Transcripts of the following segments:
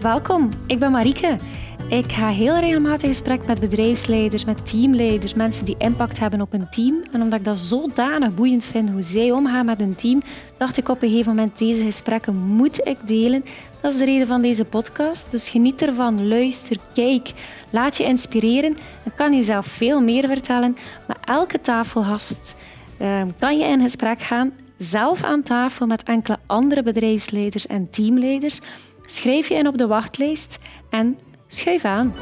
Welkom, ik ben Marieke. Ik ga heel regelmatig in gesprek met bedrijfsleiders, met teamleiders, mensen die impact hebben op hun team. En omdat ik dat zodanig boeiend vind hoe zij omgaan met hun team, dacht ik op een gegeven moment deze gesprekken moet ik delen. Dat is de reden van deze podcast. Dus geniet ervan, luister, kijk, laat je inspireren. Dan kan je zelf veel meer vertellen. Maar elke tafelgast uh, kan je in gesprek gaan, zelf aan tafel met enkele andere bedrijfsleiders en teamleiders. Schrijf je in op de wachtlijst en schuif aan.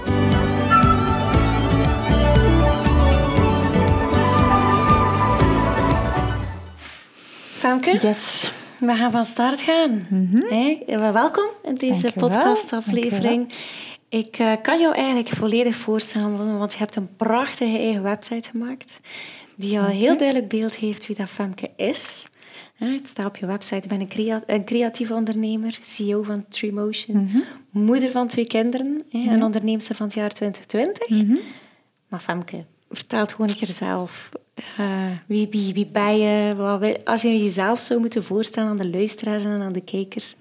Famke? Yes. We gaan van start gaan. Mhm. Hey, welkom in deze podcastaflevering. Ik uh, kan jou eigenlijk volledig voorstellen, want je hebt een prachtige eigen website gemaakt, die al heel duidelijk beeld heeft wie dat Femke is. Het staat op je website. Ik ben een, een creatieve ondernemer, CEO van Treemotion, mm moeder van twee kinderen en onderneemster van het jaar 2020. Mm Maar Femke, vertel gewoon een keer zelf. Uh, wie, wie, wie ben je? Wat, als je jezelf zou moeten voorstellen aan de luisteraars en aan de kijkers.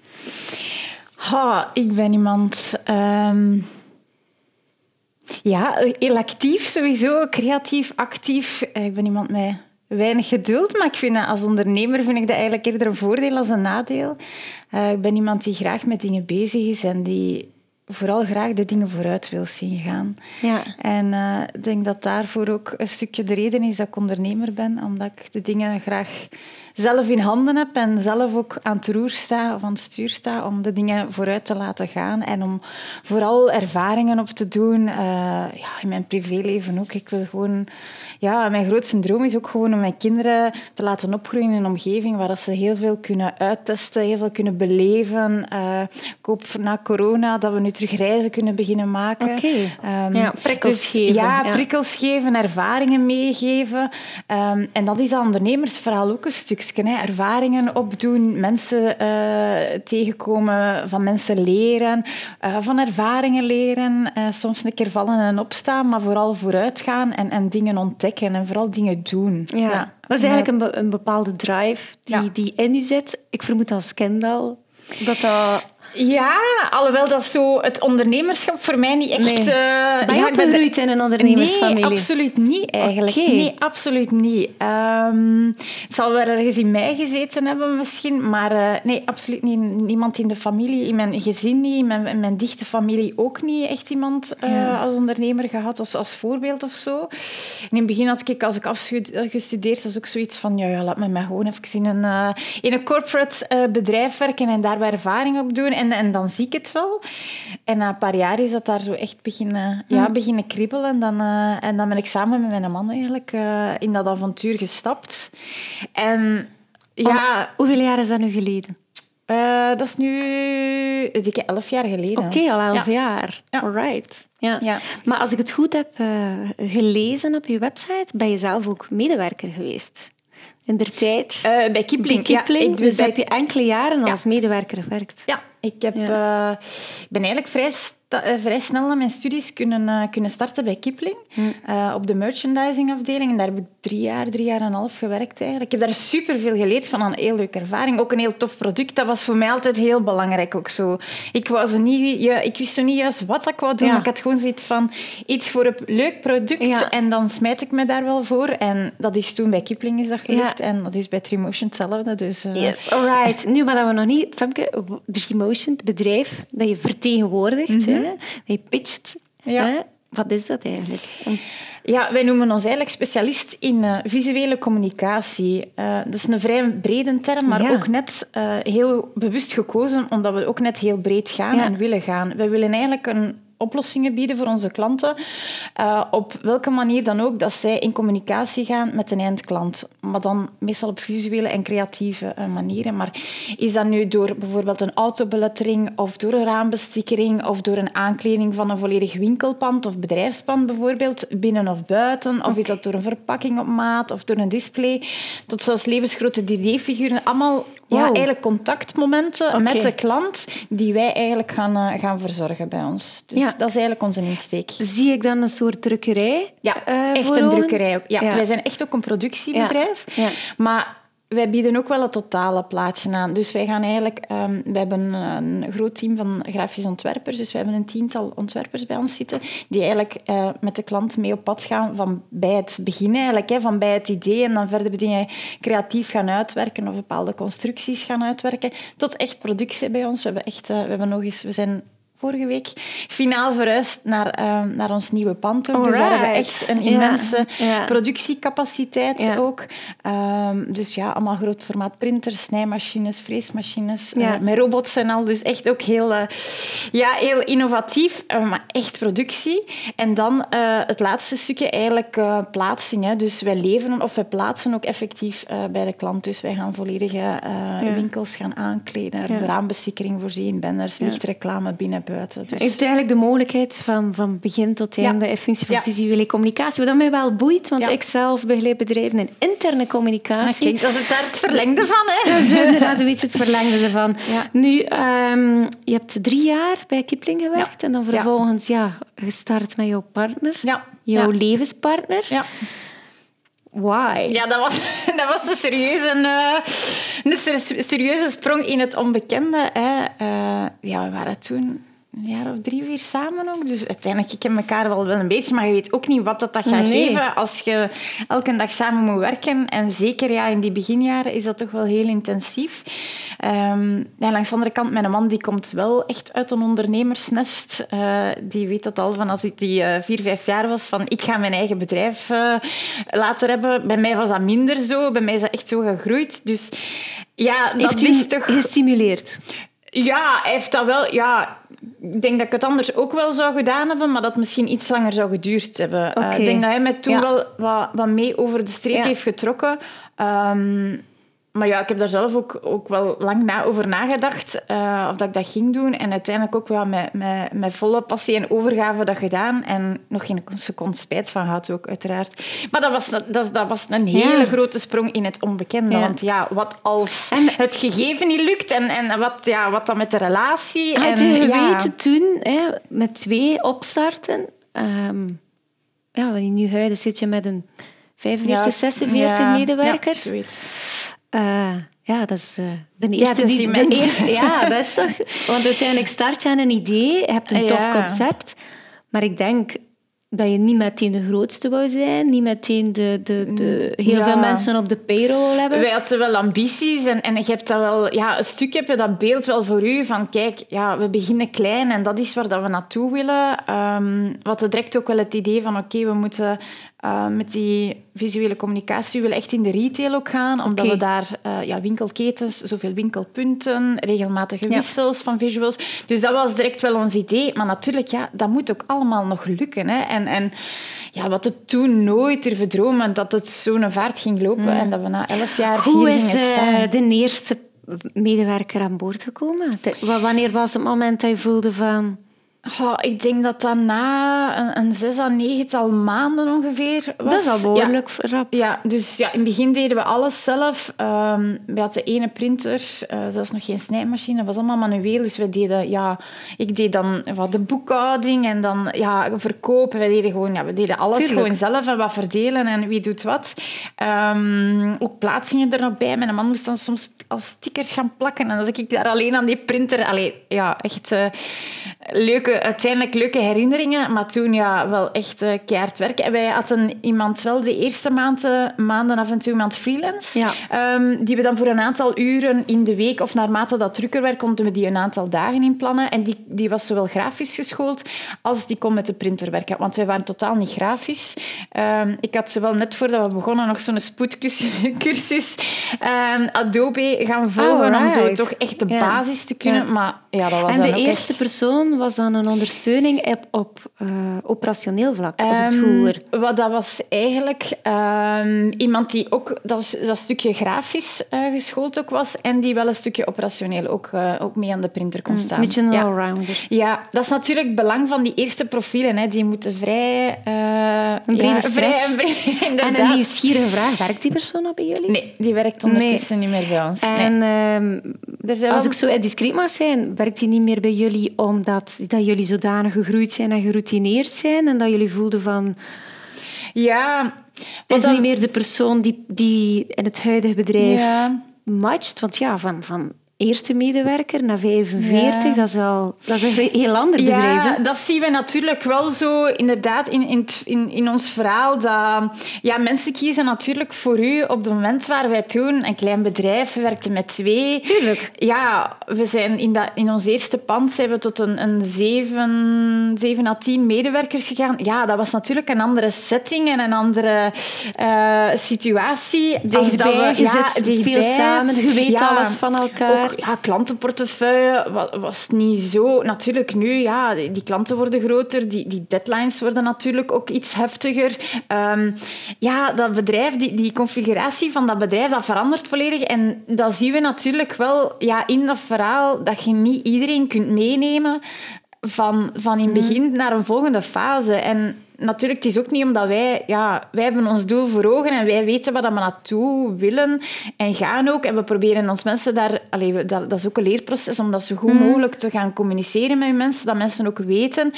Ha, ik ben iemand... Um... Ja, heel actief sowieso, creatief, actief. Ik ben iemand met weinig geduld, maar ik vind dat als ondernemer vind ik dat eigenlijk eerder een voordeel als een nadeel. Uh, ik ben iemand die graag met dingen bezig is en die vooral graag de dingen vooruit wil zien gaan. Ja. En uh, ik denk dat daarvoor ook een stukje de reden is dat ik ondernemer ben, omdat ik de dingen graag zelf in handen heb en zelf ook aan het roer sta of aan het stuur sta om de dingen vooruit te laten gaan en om vooral ervaringen op te doen. Uh, ja, in mijn privéleven ook. Ik wil gewoon ja, mijn grootste droom is ook gewoon om mijn kinderen te laten opgroeien in een omgeving waar ze heel veel kunnen uittesten, heel veel kunnen beleven. Uh, ik hoop na corona dat we nu terug reizen kunnen beginnen maken. Oké, ehm, ja, prikkels dus, geven. Ja, prikkels geven, ervaringen meegeven. Um, en dat is aan ondernemersverhaal ook een Hè. Ervaringen opdoen, mensen uh, tegenkomen, van mensen leren, uh, van ervaringen leren. soms een keer vallen en opstaan, maar vooral vooruit gaan en, en dingen ontdekken en vooral dingen doen. Ja. ja. Dat is eigenlijk een, een bepaalde drive die, die in u zit. Ik vermoed als Kendall dat dat ja, alhoewel dat zo het ondernemerschap voor mij niet echt... Nee. Uh, ben je ja, in een ondernemersfamilie? Nee, absoluut niet eigenlijk. Nee, absoluut niet. Um, het zal wel ergens in mij gezeten hebben misschien, maar uh, nee, absoluut niet. Niemand in de familie, in mijn gezin niet, in mijn, in mijn dichte familie ook niet echt iemand uh, ja. als ondernemer gehad, als, als voorbeeld of zo. En in het begin had ik, als ik afgestudeerd was, ook zoiets van, ja, ja laat me maar gewoon even in een, in een corporate bedrijf werken en daar ervaring op doen. En, en dan zie ik het wel. En na een paar jaar is dat daar zo echt beginnen, ja, mm. beginnen kribbelen. En dan, uh, en dan ben ik samen met mijn man eigenlijk uh, in dat avontuur gestapt. En ja... hoeveel jaar is dat nu geleden? Uh, dat is nu dikke elf jaar geleden. Oké, okay, al elf ja. jaar. Ja. Alright. Ja. ja. Maar als ik het goed heb gelezen op je website, ben je zelf ook medewerker geweest in der tijd. Uh, bij Kipling. Bij Kipling. Ja, ik, dus heb je enkele jaren als medewerker gewerkt. Ja, ik heb, uh, ben eigenlijk vrij eh, vrij snel na mijn studies kunnen, kunnen starten bij Kipling. Uh, op de merchandisingafdeling. En daar heb ik drie jaar, drie jaar en een half gewerkt eigenlijk. Ik heb daar superveel geleerd van. Een heel leuke ervaring. Ook een heel tof product. Dat was voor mij altijd heel belangrijk ook zo. Ik, zo niet, ja, ik wist zo niet juist wat ik wou doen. Ik had gewoon zoiets van iets voor een leuk product. En dan smijt ik me daar wel voor. En dat is toen bij Kipling is dat gelukt. En dat is bij Treemotion hetzelfde. Dus, yes, alright. Nu, maar dat we nog niet... Femke, Treemotion, het bedrijf dat je vertegenwoordigt... Mm -hmm je pitcht. Ja. Wat is dat eigenlijk? Ja, wij noemen ons eigenlijk specialist in uh, visuele communicatie. Uh, dat is een vrij brede term, maar ook net uh, heel bewust gekozen, omdat we ook net heel breed gaan en willen gaan. Wij willen eigenlijk een oplossingen bieden voor onze klanten. Uh, op welke manier dan ook dat zij in communicatie gaan met een eindklant. Maar dan meestal op visuele en creatieve uh, manieren. Maar is dat nu door bijvoorbeeld een autobelettering of door een raambestikkering of door een aankleding van een volledig winkelpand of bedrijfspand bijvoorbeeld, binnen of buiten? Of is dat door een verpakking op maat of door een display? Tot zelfs levensgrote 3D-figuren. Allemaal ja, eigenlijk contactmomenten met de klant die wij eigenlijk gaan, uh, gaan verzorgen bij ons. Dus dat is eigenlijk onze insteek. Zie ik dan een soort drukkerij? Ja, uh, echt een drukkerij ook. Ja, Wij zijn echt ook een productiebedrijf. Ja. Maar wij bieden ook wel het totale plaatje aan. Dus wij gaan eigenlijk... Um, we hebben een groot team van grafisch ontwerpers. Dus we hebben een tiental ontwerpers bij ons zitten die eigenlijk uh, met de klant mee op pad gaan van bij het begin eigenlijk. Hè, van bij het idee en dan verder dingen creatief gaan uitwerken of bepaalde constructies gaan uitwerken. Tot echt productie bij ons. We hebben echt... Uh, we hebben nog eens... We zijn vorige week finaal verhuisd naar, uh, naar ons nieuwe pand. Dus daar hebben we echt een immense ja. productiecapaciteit ja. ook. Um, dus ja, allemaal groot formaat printers, snijmachines, freesmachines, uh, met robots en al. Dus echt ook heel, uh, ja, heel innovatief, maar echt productie. En dan het laatste stukje eigenlijk plaatsing. Hè. Dus wij leveren of wij plaatsen ook effectief bij de klant. Dus wij gaan volledige winkels gaan aankleden, raambestikkering voorzien, banners, lichtreclame binnen buiten. Dus... heeft eigenlijk de mogelijkheid van, van begin tot einde ja. in functie van visuele communicatie. Wat mij wel boeit, want ik zelf begeleid bedrijven in interne communicatie. kijk, dat is daar het verlengde van. Hè? Dat is inderdaad een beetje het verlengde ervan. Nu, um, je hebt drie jaar bij Kipling gewerkt en dan vervolgens ja. gestart met jouw partner, jouw levenspartner. Ja. Why? Ja, dat was, dat was een, serieuze, een, een serieuze sprong in het onbekende. Hè. Uh, ja, we waren toen een jaar of drie, vier samen ook. Dus uiteindelijk, ik ken elkaar wel, wel een beetje, maar je weet ook niet wat dat, dat gaat geven als je elke dag samen moet werken. En zeker ja, in die beginjaren is dat toch wel heel intensief. Um, ja, langs de andere kant, mijn man die komt wel echt uit een ondernemersnest. Uh, die weet dat al van als ik die uh, vier, vijf jaar was, van ik ga mijn eigen bedrijf uh, laten hebben. Bij mij was dat minder zo. Bij mij is dat echt zo gegroeid. Dus ja, dat is toch... gestimuleerd? Ja, hij heeft dat wel... Ja, ik denk dat ik het anders ook wel zou gedaan hebben, maar dat het misschien iets langer zou geduurd hebben. Okay. Uh, ik denk dat hij mij toen wel wat, wat mee over de streep ja. heeft getrokken. Um, maar ja, ik heb daar zelf ook, ook wel lang na over nagedacht uh, of dat ik dat ging doen. En uiteindelijk ook wel met, met, met volle passie en overgave dat gedaan. En nog geen seconde spijt van gehad ook, uiteraard. Maar dat was, dat, dat was een hele ja. grote sprong in het onbekende. Ja. Want ja, wat als en, het gegeven niet lukt en, en wat, ja, wat dan met de relatie... Had en, je geweten toen, hè, met twee opstarten... Um, ja, nu huilen zit je met een 45, 46 medewerkers. Ja, uh, ja, dat is uh, de eerste. Ja, die, de eerste, ja, dat is toch... Want uiteindelijk start je aan een idee, je hebt een tof ja. concept, maar ik denk dat je niet meteen de grootste wou zijn, niet meteen de, de, de heel ja. veel mensen op de payroll hebben. Wij hadden wel ambities en, en je hebt dat wel... Ja, een stuk heb je dat beeld wel voor u van, kijk, ja, we beginnen klein en dat is waar dat we naartoe willen. Um, wat direct ook wel het idee van, oké, okay, we moeten uh, met die visuele communicatie willen echt in de retail ook gaan, omdat okay. we daar uh, ja, winkelketens, zoveel winkelpunten, regelmatige wissels ja. van visuals. Dus dat was direct wel ons idee. Maar natuurlijk, ja, dat moet ook allemaal nog lukken. Hè. En, en ja, wat het toen nooit durven dromen, dat het zo'n vaart ging lopen mm. en dat we na elf jaar Hoe hier is, gingen staan. Uh, de eerste medewerker aan boord gekomen? De, wanneer was het moment dat je voelde van... Oh, ik denk dat dat na een, een zes à negental maanden ongeveer was. Dat is al behoorlijk ja. rap. Ja, dus ja, in het begin deden we alles zelf. Um, we hadden ene printer, uh, zelfs nog geen snijmachine. Dat was allemaal manueel. Dus we deden, ja, ik deed dan wat de boekhouding en dan ja, verkopen. We deden gewoon, ja, we deden alles Tuurlijk. gewoon zelf en wat verdelen en wie doet wat. Um, ook plaatsingen er nog bij. Mijn man moest dan soms als stickers gaan plakken. En dan zat ik daar alleen aan die printer. Allee, ja, echt uh, leuke, uiteindelijk leuke herinneringen. Maar toen ja, wel echt uh, keihard werken. En wij hadden iemand wel de eerste maanden, maanden af en toe iemand freelance. Ja. Um, die we dan voor een aantal uren in de week, of naarmate dat drukker werd, konden we die een aantal dagen inplannen. En die, die was zowel grafisch geschoold als die kon met de printer werken. Want wij waren totaal niet grafisch. Um, ik had zowel net voordat we begonnen nog zo'n spoedcursus um, Adobe gaan volgen om zo toch echt de basis te kunnen. Ja. Maar ja, dat was en de eerste echt... persoon was dan een ondersteuning op, op uh, operationeel vlak, als um, het goed Wat dat was eigenlijk um, iemand die ook dat, dat stukje grafisch uh, geschoold ook was en die wel een stukje operationeel ook, uh, ook mee aan de printer kon staan. Een beetje een allrounder. Ja, dat is natuurlijk het belang van die eerste profielen. Hè. Die moeten vrij... een brede ja, vrij, en, brede, en een nieuwsgierige vraag. Werkt die persoon al bij jullie? Nee, die werkt ondertussen nee. niet meer bij ons. En nee. um, als ik zo discreet mag zijn, werkt die niet meer bij jullie omdat dat jullie zodanig gegroeid zijn en geroutineerd zijn en dat jullie voelden van... Ja, Het is dan- niet meer de persoon die, die in het huidige bedrijf Ja. matcht. Want ja, van, van eerste medewerker naar 45, Ja. dat, is al, dat is een heel ander bedrijf. Ja, hè? dat zien we natuurlijk wel zo inderdaad in, in, in, in ons verhaal. Dat, ja, mensen kiezen natuurlijk voor u op het moment waar wij toen een klein bedrijf, we werkten met twee. Tuurlijk. Ja, we zijn in, dat, in ons eerste pand zijn we tot een, een zeven, zeven à tien medewerkers gegaan. Ja, dat was natuurlijk een andere setting en een andere eh, situatie. Als dat Dichtbij, we- je zit veel dichtbij. samen, je weet Ja, alles van elkaar. Ja, klantenportefeuille wa- was niet zo. Natuurlijk nu, ja, die die klanten worden groter, die, die deadlines worden natuurlijk ook iets heftiger. Ehm, ja, dat bedrijf, die, die configuratie van dat bedrijf, dat verandert volledig. En dat zien we natuurlijk wel ja, in dat verhaal, dat je niet iedereen kunt meenemen van, van in het begin naar een volgende fase. En natuurlijk, het is ook niet omdat wij... Ja, wij hebben ons doel voor ogen en wij weten waar we naartoe willen en gaan ook. En we proberen ons mensen daar... Allee, we- dat, dat is ook een leerproces om dat zo goed mogelijk te gaan communiceren met mensen, dat mensen ook weten.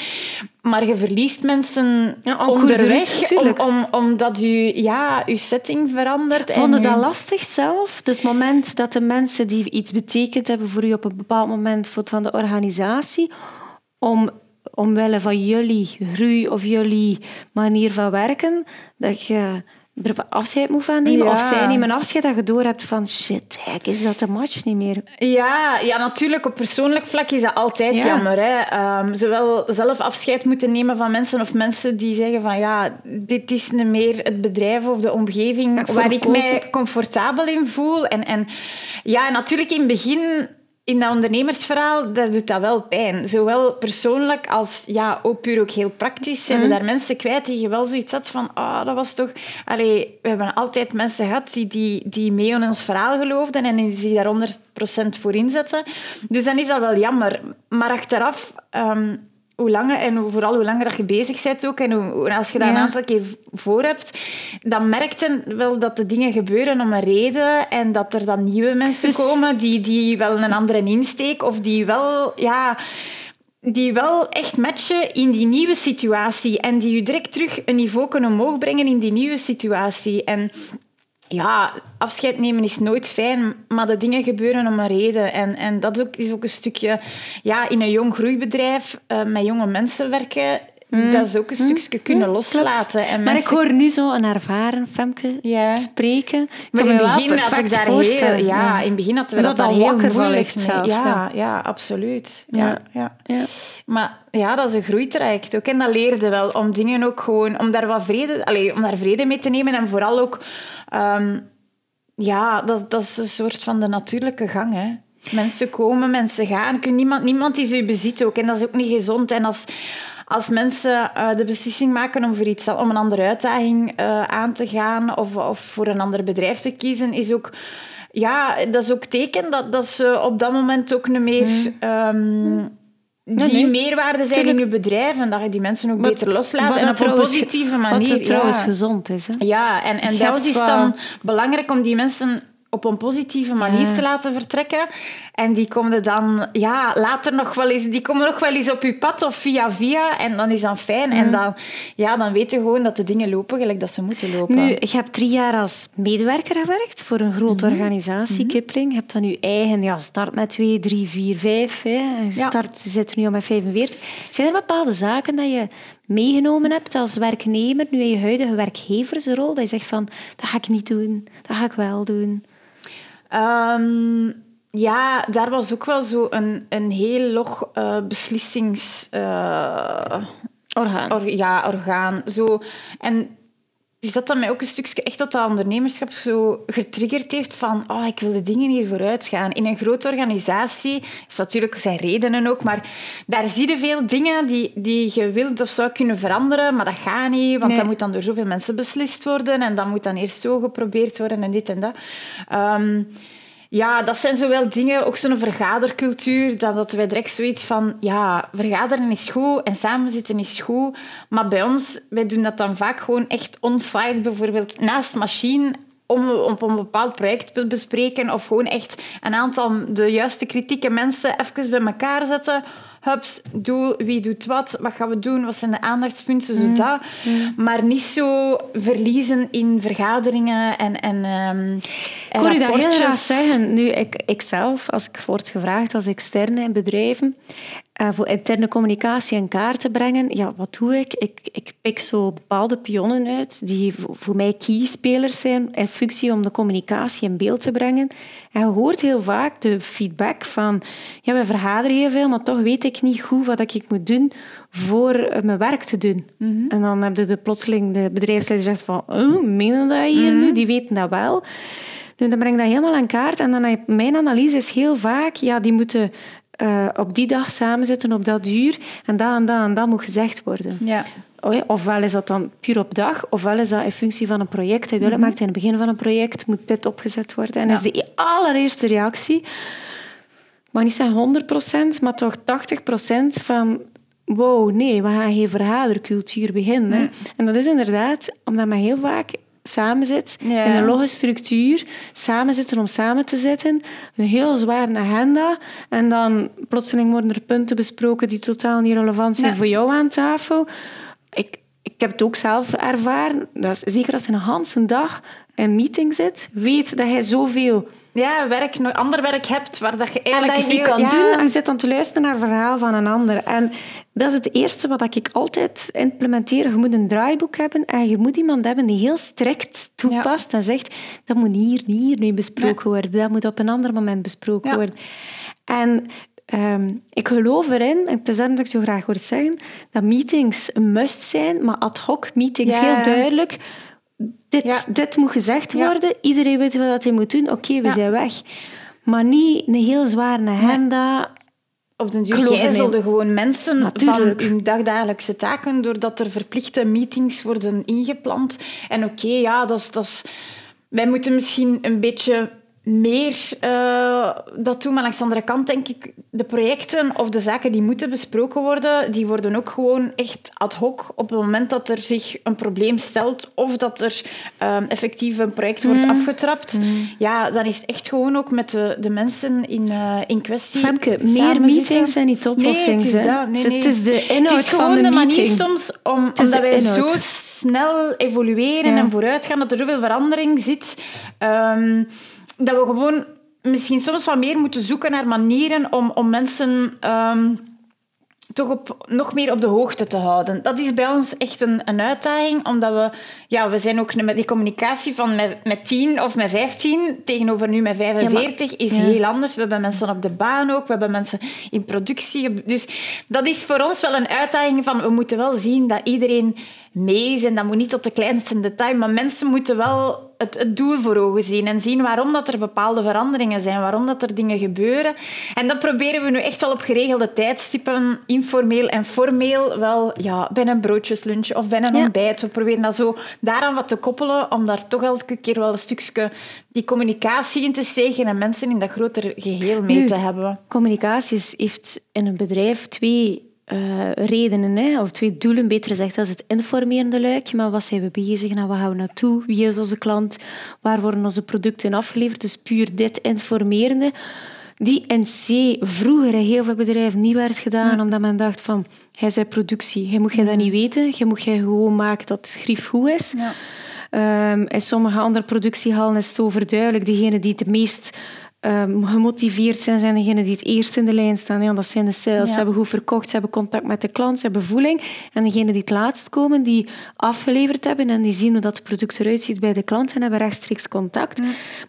Maar je verliest mensen Ja, onderweg, om, omdat je, ja, je setting verandert. Vond je en dat lastig zelf? Het moment dat de mensen die iets betekend hebben voor u op een bepaald moment voor- van de organisatie, om omwille van jullie groei of jullie manier van werken, dat je er afscheid moet van nemen? Ja. Of zij nemen afscheid dat je door hebt van shit, is dat de match niet meer? Ja, ja, natuurlijk. Op persoonlijk vlak is dat altijd Ja. jammer. Hè. Ehm, zowel zelf afscheid moeten nemen van mensen of mensen die zeggen van ja, dit is niet meer het bedrijf of de omgeving ik waar ik mij comfortabel in voel. En, en ja, natuurlijk in het begin... In dat ondernemersverhaal, daar doet dat wel pijn. Zowel persoonlijk als ja, ook puur ook heel praktisch. Zijn Mhm. daar mensen kwijt die je wel zoiets had van... Ah, dat was toch... Allee, we hebben altijd mensen gehad die, die, die mee in ons verhaal geloofden en die zich daar 100% voor inzetten. Dus dan is dat wel jammer. Maar achteraf... ehm, hoe langer, en vooral hoe langer dat je bezig bent ook, en hoe, als je dat een aantal keer voor hebt, dan merk je wel dat de dingen gebeuren om een reden en dat er dan nieuwe mensen Dus- komen die, die wel een andere insteek of die wel... Ja, die wel echt matchen in die nieuwe situatie en die je direct terug een niveau kunnen omhoog brengen in die nieuwe situatie. En ja, afscheid nemen is nooit fijn, maar de dingen gebeuren om een reden. En, en dat ook, is ook een stukje... Ja, in een jong groeibedrijf eh, met jonge mensen werken, dat is ook een stukje kunnen loslaten. En Mm. Maar ik hoor nu zo een ervaren Femke spreken. Ik Maar in het begin had ik daar heel... Ja, in het begin hadden we dat, dat al heel wakker van ligt zelf, Ja, ja. ja, absoluut. Ja, Ja. ja. Maar ja, dat is een groeitraject ook. En dat leerde wel om dingen ook gewoon... Om daar wat vrede, allee, om daar vrede mee te nemen. En vooral ook... ehm, ja, dat, dat is een soort van de natuurlijke gang, hè. Mensen komen, mensen gaan. Niemand, niemand is je bezit ook. En dat is ook niet gezond. En als, als mensen eh, de beslissing maken om, voor iets, om een andere uitdaging eh, aan te gaan of, of voor een ander bedrijf te kiezen, is ook... Ja, dat is ook teken dat, dat ze op dat moment ook niet meer... ehm, die nee. meerwaarde zijn in je bedrijf en dat je die mensen ook beter loslaat en op een positieve manier. Wat trouwens ja. gezond is. Hè? Ja, en, en ons is dan belangrijk om die mensen op een positieve manier Ja. te laten vertrekken. En die komen dan ja, later nog wel eens, die komen nog wel eens op je pad of via via. En dan is dat fijn. Mhm. En dan, ja, dan weet je gewoon dat de dingen lopen gelijk dat ze moeten lopen. Nu, je hebt drie jaar als medewerker gewerkt voor een grote Mhm. organisatie, Kipling. Je hebt dan je eigen, ja, start met twee, drie, vier, vijf. Hè. Je Ja. Start, je zit nu al met 45. Zijn er bepaalde zaken dat je meegenomen hebt als werknemer, nu in je huidige werkgeversrol, dat je zegt van, dat ga ik niet doen, dat ga ik wel doen? Ehm, ja, daar was ook wel zo een, een heel log eh, beslissings... eh, Orgaan. or- ja, orgaan. Zo. En is dat dan mij ook een stukje echt dat dat ondernemerschap zo getriggerd heeft van oh, ik wil de dingen hier vooruit gaan. In een grote organisatie, heeft natuurlijk zijn redenen ook, maar daar zie je veel dingen die, die je wilt of zou kunnen veranderen, maar dat gaat niet, want Nee. dat moet dan door zoveel mensen beslist worden en dat moet dan eerst zo geprobeerd worden en dit en dat. Ehm, ja, dat zijn zowel dingen, ook zo'n vergadercultuur, dat, wij direct zoiets van, ja, vergaderen is goed en samenzitten is goed, maar bij ons, wij doen dat dan vaak gewoon echt on-site, bijvoorbeeld naast machine, om op een bepaald project te bespreken of gewoon echt een aantal de juiste kritieke mensen even bij elkaar zetten, hups, doel, wie doet wat, wat gaan we doen, wat zijn de aandachtspunten, zo dat. Maar niet zo verliezen in vergaderingen en, en, um, ik hoor je dat heel graag zeggen. Nu, ik, ik zelf, als ik word gevraagd als externe in bedrijven, uh, voor interne communicatie in kaart te brengen, ja, wat doe ik? Ik, ik pik zo bepaalde pionnen uit die voor mij keyspelers zijn in functie om de communicatie in beeld te brengen. En je hoort heel vaak de feedback van, ja, we vergaderen heel veel, maar toch weet ik niet goed wat ik moet doen voor eh, mijn werk te doen. Mhm. En dan heb je de, plotseling de bedrijfsleider zegt van, oh, menen dat hier nu? Mhm. Die weten dat wel. Nu, dan breng ik dat helemaal aan kaart. En dan mijn analyse is heel vaak, ja, die moeten uh, op die dag samenzitten, op dat uur. En dat en dat en dat moet gezegd worden. Ja. Ofwel is dat dan puur op dag, ofwel is dat in functie van een project. Dat mm maakt in het begin van een project, moet dit opgezet worden. En dat is de allereerste reactie. Ik mag niet zeggen 100%, maar toch 80% van wow, nee, we gaan geen vergadercultuur beginnen. En dat is inderdaad omdat men heel vaak samen zit, in een logge structuur, samen zitten om samen te zitten, een heel zware agenda, en dan plotseling worden er punten besproken die totaal niet relevant zijn voor jou aan tafel. Ik, ik heb het ook zelf ervaren, dat is, zeker als een hele dag in meeting zit, weet dat hij zoveel ja, werk, ander werk hebt waar dat je eigenlijk en dat je niet kan doen. En je zit dan te luisteren naar het verhaal van een ander. En dat is het eerste wat ik altijd implementeer. Je moet een draaiboek hebben en je moet iemand hebben die heel strikt toepast en zegt dat moet hier, hier nu besproken worden. Dat moet op een ander moment besproken worden. En ehm, ik geloof erin, en het is dat ik zo graag hoor zeggen, dat meetings een must zijn, maar ad hoc meetings heel duidelijk dit, dit moet gezegd worden. Iedereen weet wat hij moet doen. Oké, we zijn weg. Maar niet een heel zware agenda. Op den duur gijzelde gewoon mensen Natuurlijk. van hun dagdagelijkse taken, doordat er verplichte meetings worden ingepland. En oké, ja, dat is, dat is... Wij moeten misschien een beetje meer uh, dat doen. Maar langs de andere kant denk ik, de projecten of de zaken die moeten besproken worden, die worden ook gewoon echt ad hoc op het moment dat er zich een probleem stelt of dat er um, effectief een project wordt mm. afgetrapt. Mm. Ja, dan is het echt gewoon ook met de, de mensen in, uh, in kwestie. Femke, meer meetings zijn niet oplossingen. Nee, het is, dat. Nee, nee. Het is de inhoud het is gewoon de, de manier soms om, omdat wij zo snel evolueren en vooruit gaan, dat er zoveel verandering zit. Um, dat we gewoon misschien soms wat meer moeten zoeken naar manieren om, om mensen um, toch op, nog meer op de hoogte te houden. Dat is bij ons echt een, een uitdaging, omdat we... Ja, we zijn ook met die communicatie van met, met 10 of met 15 tegenover nu met 45 is heel anders. We hebben mensen op de baan ook, we hebben mensen in productie. Dus dat is voor ons wel een uitdaging van... We moeten wel zien dat iedereen mee is en dat moet niet tot de kleinste detail, maar mensen moeten wel het, het, doel voor ogen zien en zien waarom dat er bepaalde veranderingen zijn, waarom dat er dingen gebeuren. En dat proberen we nu echt wel op geregelde tijdstippen, informeel en formeel, wel ja, bij een broodjeslunch of bij een ontbijt. We proberen dat zo daaraan wat te koppelen, om daar toch elke keer wel een stukje die communicatie in te steken en mensen in dat grotere geheel mee te hebben. Communicatie heeft in een bedrijf twee uh, redenen, hè, of twee doelen, beter gezegd. Dat is het informerende luikje, maar wat zijn we bezig, naar wat gaan we naartoe, wie is onze klant, waar worden onze producten afgeleverd. Dus puur dit informerende. Die NC vroeger in heel veel bedrijven niet werd gedaan, omdat men dacht van, hij zei productie, hij moet je dat niet weten, je moet je gewoon maken dat het grief goed is. Ja. Um, in sommige andere productiehallen is het overduidelijk, degene die het meest um, gemotiveerd zijn, zijn degenen die het eerst in de lijn staan. Ja, dat zijn de sales. Ze hebben goed verkocht, ze hebben contact met de klant, ze hebben voeling. En degenen die het laatst komen, die afgeleverd hebben en die zien hoe dat product eruit ziet bij de klant en hebben rechtstreeks contact.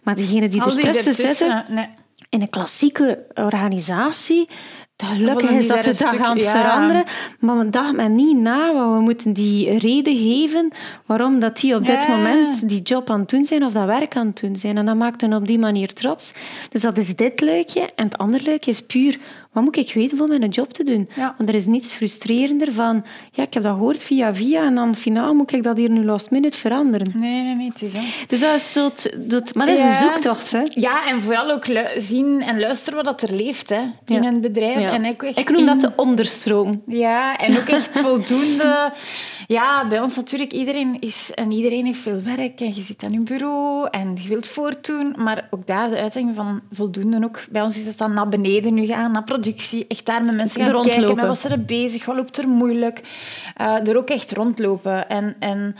Maar degenen die ertussen zitten, nee. in een klassieke organisatie, Gelukkig is dat de dag aan het veranderen, maar we dachten men niet na, want we moeten die reden geven waarom dat die op dit moment die job aan het doen zijn of dat werk aan het doen zijn. En dat maakt hen op die manier trots. Dus dat is dit leukje. En het andere leukje is puur wat moet ik weten om mijn job te doen? Want er is niets frustrerender van, ja, ik heb dat gehoord via via en dan finaal moet ik dat hier nu last minute veranderen. Nee, nee, nee, het is dat. Dus dat is zo, dat, maar dat is een zoektocht, hè? Ja, en vooral ook zien en luisteren wat er leeft hè, in een bedrijf. En ik, ik noem dat de onderstroom. Ja, en ook echt voldoende ja, bij ons natuurlijk, iedereen is en iedereen heeft veel werk en je zit aan je bureau en je wilt voortdoen, maar ook daar de uitdaging van voldoende ook. Bij ons is het dan naar beneden nu gaan, naar productie, echt daar met mensen Er gaan kijken. rondlopen. Met wat ze er bezig, wat loopt er moeilijk. Eh, er ook echt rondlopen. En, en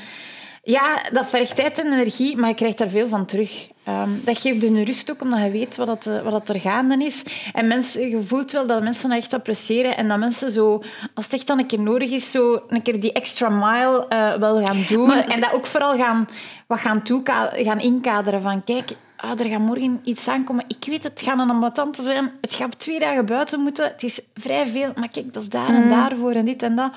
ja, dat vergt tijd en energie, maar je krijgt daar veel van terug. Ehm, dat geeft een rust ook, omdat je weet wat, dat, eh, wat dat er gaande is. En mensen, je voelt wel dat mensen dat echt appreciëren. En dat mensen zo, als het echt dan een keer nodig is, zo een keer die extra mile eh, wel gaan doen. Maar- en dat ook vooral gaan, wat gaan, toeka- gaan inkaderen van, kijk... Ah, er gaat morgen iets aankomen. Ik weet, het gaat een ambatant zijn. Het gaat op twee dagen buiten moeten. Het is vrij veel. Maar kijk, dat is daar en daarvoor en dit en dat.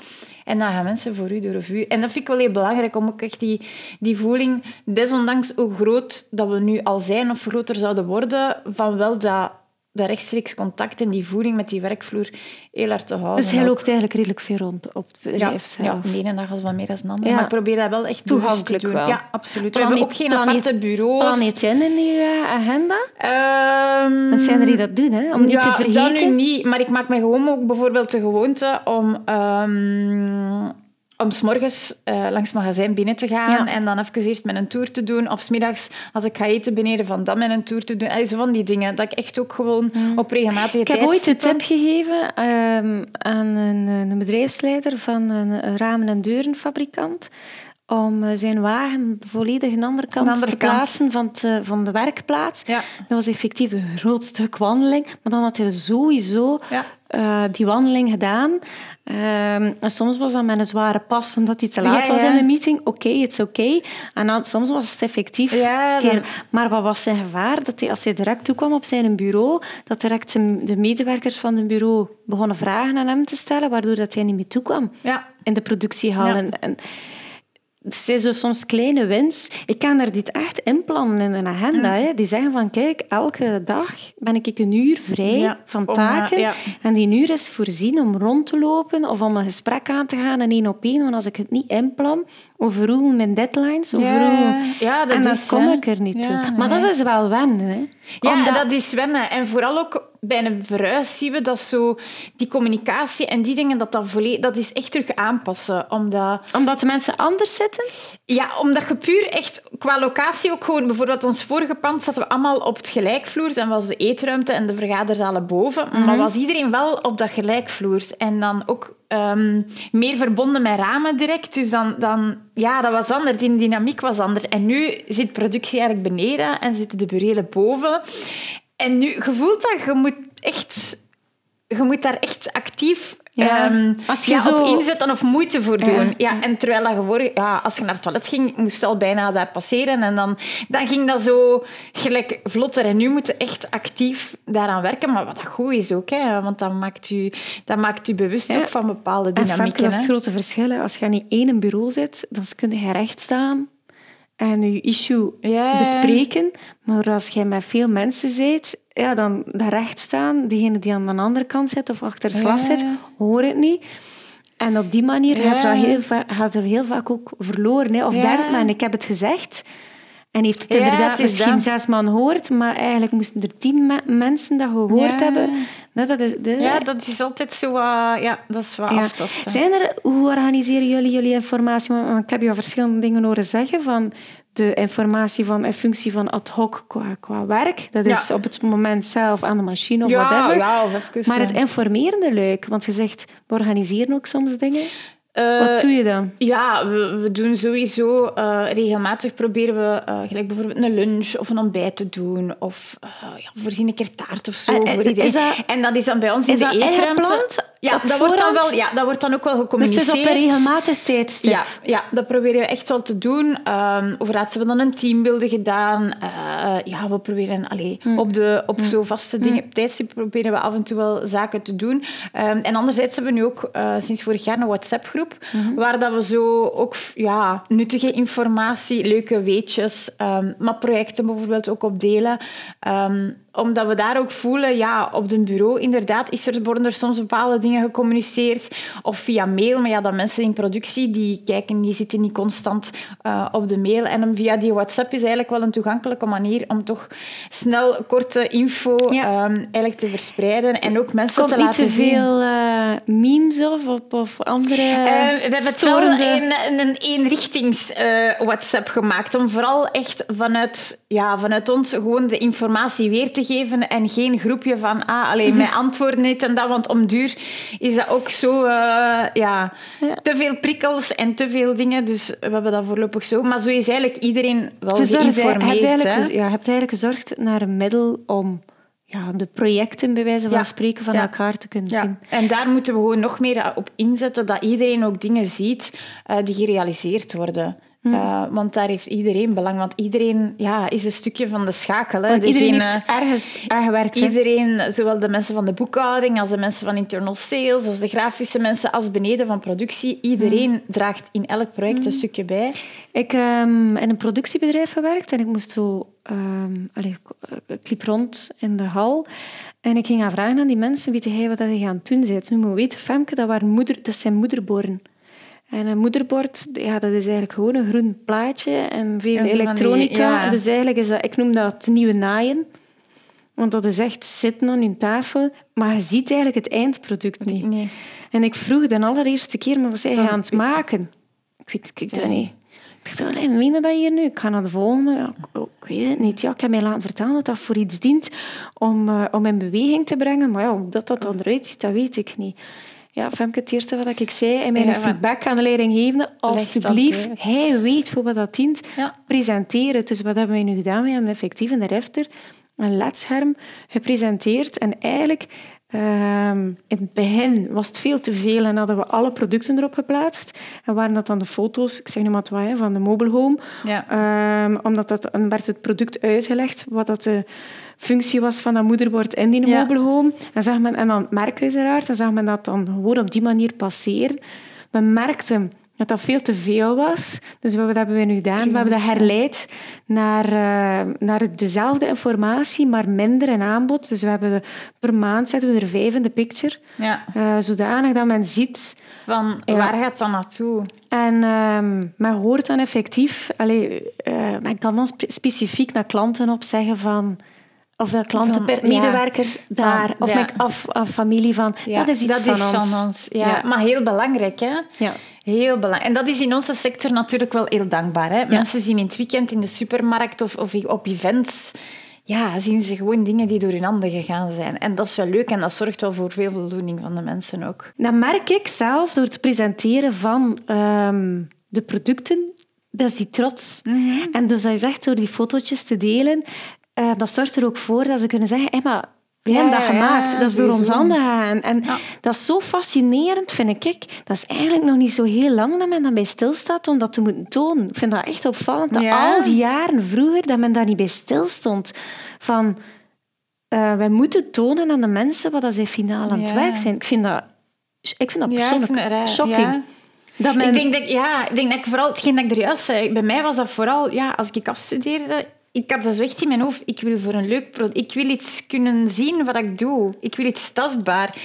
En dan gaan mensen voor u door een vuur. En dat vind ik wel heel belangrijk, om ook echt die, die voeling, desondanks hoe groot dat we nu al zijn of groter zouden worden, van wel dat, dat rechtstreeks contact en die voeling met die werkvloer heel hard te houden. Dus hij ook. loopt eigenlijk redelijk veel rond op het ja, bedrijf zelf. ja, de ene dag als wat meer dan de andere. Ja. Maar ik probeer dat wel echt Toegankelijk te doen. wel. Ja, absoluut. We hebben ook geen aparte bureaus. Planeet in in je agenda? Ehm, Want zijn er die dat doen, hè? om niet ja, te dat nu vergeten. niet. Maar ik maak me gewoon ook bijvoorbeeld de gewoonte om... ehm om s'morgens eh langs het magazijn binnen te gaan Ja. en dan even eerst met een tour te doen. Of smiddags, als ik ga eten beneden, van dan met een tour te doen. Allee, zo van die dingen. Dat ik echt ook gewoon op regelmatige Ik heb tijd ooit de tip gegeven ehm, aan een, een bedrijfsleider van een ramen- en deurenfabrikant om eh, zijn wagen volledig aan de andere kant Aan de andere te kant. plaatsen van, het, eh, van de werkplaats. Ja. Dat was effectief een groot stuk wandeling, maar dan had hij sowieso Ja. Eh, die wandeling gedaan. Ehm, en soms was dat met een zware pas, omdat hij te laat Ja, was ja. in de meeting. Oké, het is oké. En dan, soms was het effectief. Ja, dan- Maar wat was zijn gevaar? Dat hij, als hij direct toekwam op zijn bureau, dat direct zijn- de medewerkers van het bureau begonnen vragen aan hem te stellen, waardoor dat hij niet meer toekwam Ja. in de productiehal. Ja. En, zijn zo soms kleine winst. Ik kan daar dit echt inplannen in een agenda. Hè. Die zeggen van, kijk, elke dag ben ik een uur vrij Ja, van om, eh, taken. ja. En die uur is voorzien om rond te lopen of om een gesprek aan te gaan in één op één. Want als ik het niet inplan, overroel mijn deadlines. Ja, dat en dan is, kom hè. ik er niet toe. Maar dat is wel wennen. Hè. Ja, Omdat- dat is wennen. En vooral ook bij een verhuis zien we dat zo... Die communicatie en die dingen, dat, dat, volledig, dat is echt terug aanpassen. Omdat... omdat de mensen anders zitten. Ja, omdat je puur echt qua locatie ook gewoon... Bijvoorbeeld ons vorige pand zaten we allemaal op het gelijkvloers en was de eetruimte en de vergaderzalen boven. Maar was iedereen wel op dat gelijkvloers. En dan ook ehm, meer verbonden met ramen direct. Dus dan, dan... Ja, dat was anders. Die dynamiek was anders. En nu zit productie eigenlijk beneden en zitten de burelen boven. En nu, je voelt dat je moet echt... Je moet daar echt actief Ja. ehm, Als je ja, zo- op inzetten of moeite voor doen. Ja. Ja, en terwijl dat je voor, ja, als je naar het toilet ging, moest je al bijna daar passeren. En dan, dan ging dat zo gelijk vlotter. En nu moet je echt actief daaraan werken. Maar wat dat goed is ook, hè, want dat maakt u, dat maakt u bewust ook van bepaalde En dynamieken. dat is het grote verschil. hè. Als je aan je één bureau zit, dan kun je recht staan en je issue bespreken. Maar als je met veel mensen zit, ja, dan dat recht staan, diegene die aan de andere kant zit of achter het glas zit, hoor het niet. En op die manier gaat, er heel gaat er heel vaak ook verloren. Hè. Of denkt men, ik heb het gezegd. En heeft het Ja, inderdaad het is misschien dat. zes man gehoord, maar eigenlijk moesten er tien me- mensen dat gehoord Ja. hebben. Nee, dat is, dat- Ja, dat is altijd zo. Ja, dat is wat ja. aftasten. Zijn er, hoe organiseren jullie jullie informatie? Want Ik heb je al verschillende dingen horen zeggen van de informatie van in functie van ad hoc qua, qua werk. Dat is Ja. op het moment zelf aan de machine of ja, whatever. ja, of even... maar het eh, informerende leuk, want je zegt, we organiseren ook soms dingen. Eh, Wat doe je dan? Ja, we, we doen sowieso eh, regelmatig proberen we eh, gelijk bijvoorbeeld een lunch of een ontbijt te doen. Of ja, voorzien een keer taart of zo voor iedereen. is dat- en dat is dan bij ons in de eetruimte. Ja, dat wordt dan wel, ja, dat wordt dan ook wel Dus het gecommuniceerd. is op een regelmatig tijdstip. Ja, ja, dat proberen we echt wel te doen. Laatst hebben we dan een teambeelden gedaan. Ja, we proberen allee, Hm. op, de, op zo vaste dingen, op tijdstip proberen we af en toe wel zaken te doen. Ehm, en anderzijds hebben we nu ook sinds vorig jaar een WhatsApp-groep, Waar dat we zo ook ja, nuttige informatie, leuke weetjes, ehm, maar projecten bijvoorbeeld ook op delen. Ehm, omdat we daar ook voelen, ja, op het bureau inderdaad is er, worden er soms bepaalde dingen gecommuniceerd. Of via mail, maar ja, dat mensen in productie, die kijken, die zitten niet constant eh, op de mail. En via die WhatsApp is eigenlijk wel een toegankelijke manier om toch snel korte info Ja. ehm, eigenlijk te verspreiden. En ook mensen Komt te niet laten te zien. veel eh, memes of, of, of andere Eh, we hebben het wel een, een eenrichtings WhatsApp gemaakt. Om vooral echt vanuit, ja, vanuit ons gewoon de informatie weer te geven en geen groepje van, ah, alleen mijn antwoord niet en dat, want om duur is dat ook zo, uh, ja, te veel prikkels en te veel dingen, dus we hebben dat voorlopig zo. Maar zo is eigenlijk iedereen wel geïnformeerd. Je hebt eigenlijk, ja, hebt eigenlijk gezorgd naar een middel om ja, de projecten, bij wijze van spreken, van elkaar te kunnen zien. En daar moeten we gewoon nog meer op inzetten, dat iedereen ook dingen ziet uh, die gerealiseerd worden. Hm. Uh, want daar heeft iedereen belang. Want iedereen ja, is een stukje van de schakel. Hè. iedereen heeft ergens aan gewerkt. Iedereen, zowel de mensen van de boekhouding als de mensen van internal sales, als de grafische mensen, als beneden van productie. Iedereen hm. draagt in elk project een hm. stukje bij. Ik heb um, in een productiebedrijf gewerkt en ik moest zo... Um, allez, ik liep rond in de hal en ik ging aan vragen aan die mensen, weet jij wat ze gaan doen zijn? Ze moet weten, Femke, dat, waren moeder, dat zijn moederboren. En een moederbord, ja, dat is eigenlijk gewoon een groen plaatje en veel elektronica. Dus eigenlijk is dat, ik noem dat nieuwe naaien. Want dat is echt zitten aan je tafel, maar je ziet eigenlijk het eindproduct niet. Nee. En ik vroeg de allereerste keer, maar wat zij gaan het maken? Ik weet, ik weet het niet. Ik dacht, wat meen dat hier nu? Ik ga naar de volgende. Ja, ik, weet het niet. Ja, ik heb mij laten vertellen dat dat voor iets dient om, uh, om in beweging te brengen. Maar ja, hoe dat, dat dan eruit ziet, dat weet ik niet. Ja, Femke, het eerste wat ik zei in mijn feedback aan de leidinggevende, alstublieft, hij weet voor wat dat dient, presenteren. Dus wat hebben wij nu gedaan? We hebben effectief in de refter een ledscherm gepresenteerd en eigenlijk ehm, in het begin was het veel te veel en hadden we alle producten erop geplaatst. En waren dat dan de foto's, ik zeg nu maar wat, van de mobile home. Ja. Ehm, omdat dat, dan werd het product uitgelegd, wat dat de functie was van dat moederbord in die ja. mobile home. En, zag men, en dan en zag men dat dan gewoon op die manier passeren. Men merkte dat dat veel te veel was. Dus wat hebben we nu gedaan? We hebben dat herleid naar, uh, naar dezelfde informatie, maar minder in aanbod. Dus we hebben per maand zetten we er vijf in de picture. Ja. Uh, zodanig dat men ziet... Van, waar gaat dan naartoe? En uh, men hoort dan effectief... Allee, uh, men kan dan specifiek naar klanten op zeggen van ofwel klanten, van, medewerkers daar, of, ja. of, of, familie van. dat is iets dat van, is ons. van ons. Ja. Maar heel belangrijk, hè? Ja. Heel belangrijk. En dat is in onze sector natuurlijk wel heel dankbaar. Hè? Mensen zien in het weekend in de supermarkt of, of op events... Ja, zien ze gewoon dingen die door hun handen gegaan zijn. En dat is wel leuk en dat zorgt wel voor veel voldoening van de mensen ook. Dat merk ik zelf door het presenteren van um, de producten. Dat is die trots. Mm -hmm. En dus je zegt door die fotootjes te delen, uh, dat zorgt er ook voor dat ze kunnen zeggen, hey, maar we hebben dat gemaakt. dat is door ons handen gegaan. En dat is zo fascinerend, vind ik. Dat is eigenlijk nog niet zo heel lang dat men dan bij stilstaat om dat te moeten tonen. Ik vind dat echt opvallend. Dat al die jaren vroeger, dat men daar niet bij stilstond. Van, uh, wij moeten tonen aan de mensen wat zij finaal aan het werk zijn. Ik vind dat, ik vind dat persoonlijk shocking. Dat men... ik, denk dat, ja, ik denk dat ik vooral, hetgeen dat ik er juist zei, bij mij was dat vooral, ja, als ik afstudeerde, ik had dus echt in mijn hoofd, ik wil voor een leuk product, ik wil iets kunnen zien wat ik doe. Ik wil iets tastbaar.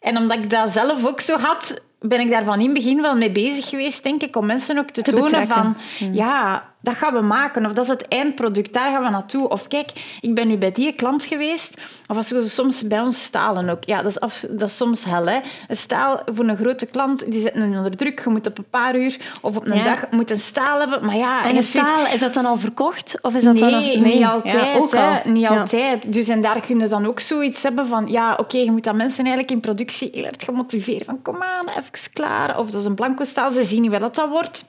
En omdat ik dat zelf ook zo had, ben ik daar van in het begin wel mee bezig geweest, denk ik, om mensen ook te, tonen van, hmm. ja, dat gaan we maken. Of dat is het eindproduct, daar gaan we naartoe. Of kijk, ik ben nu bij die klant geweest. Of als we soms bij ons stalen ook. Ja, dat is, af, dat is soms hel. Hè. Een staal voor een grote klant, die zit onder druk. Je moet op een paar uur of op een dag moet een staal hebben. Maar ja, en een staal, is dat dan al verkocht? Of is dat nee, dan nog... nee, niet altijd. Ja, Niet altijd. Dus en daar kun je dan ook zoiets hebben van... Ja, oké, je moet dat mensen eigenlijk in productie heel erg gemotiveerd van kom aan, even klaar. Of dat is een blanco staal, ze zien niet wat dat wordt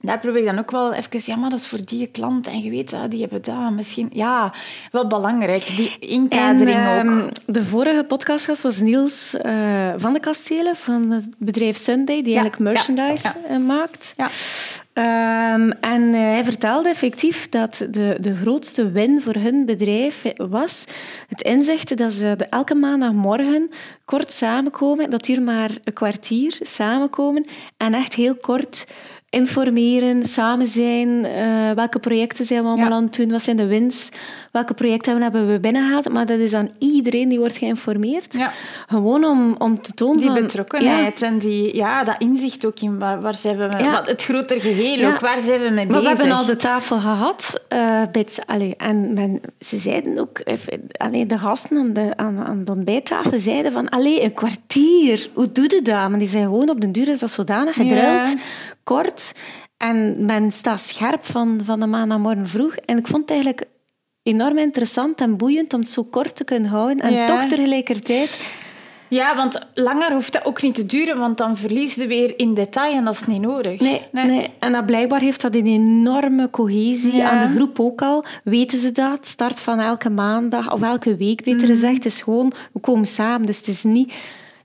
daar probeer ik dan ook wel even, ja, maar dat is voor die klant en je weet, dat, die hebben dat misschien. Ja, wel belangrijk, die inkadering en, ook. Ehm, de vorige podcastgast was Niels uh, van de Kastelen van het bedrijf Sunday, die eigenlijk merchandise eh, maakt. Ja. Um, en uh, hij vertelde effectief dat de, de grootste win voor hun bedrijf was het inzicht dat ze de elke maandagmorgen kort samenkomen, dat duurt maar een kwartier samenkomen en echt heel kort informeren, samen zijn. Uh, welke projecten zijn we allemaal aan het doen? Wat zijn de wins? Welke projecten hebben we binnengehaald? Maar dat is aan iedereen die wordt geïnformeerd. Ja. Gewoon om, om te tonen Die betrokkenheid en die, ja, dat inzicht ook in waar, waar zijn we... Wat, het grotere geheel ook, waar zijn we mee bezig? we hebben al de tafel gehad. Uh, bij allee, en men, ze zeiden ook... Allee, de gasten aan de, aan, aan de ontbijttafel zeiden van... Allee, een kwartier, hoe doe je dat? Maar die zijn gewoon op den duur is dat zodanig gedrild kort. En men staat scherp van, van de maand naar morgen vroeg. En ik vond het eigenlijk enorm interessant en boeiend om het zo kort te kunnen houden. En Ja. toch tegelijkertijd... Ja, want langer hoeft dat ook niet te duren, want dan verlies je weer in detail en dat is niet nodig. Nee, nee. En dat blijkbaar heeft dat een enorme cohesie Ja. aan de groep ook al. Weten ze dat? Start van elke maandag, of elke week beter gezegd. Het is gewoon, we komen samen. Dus het is niet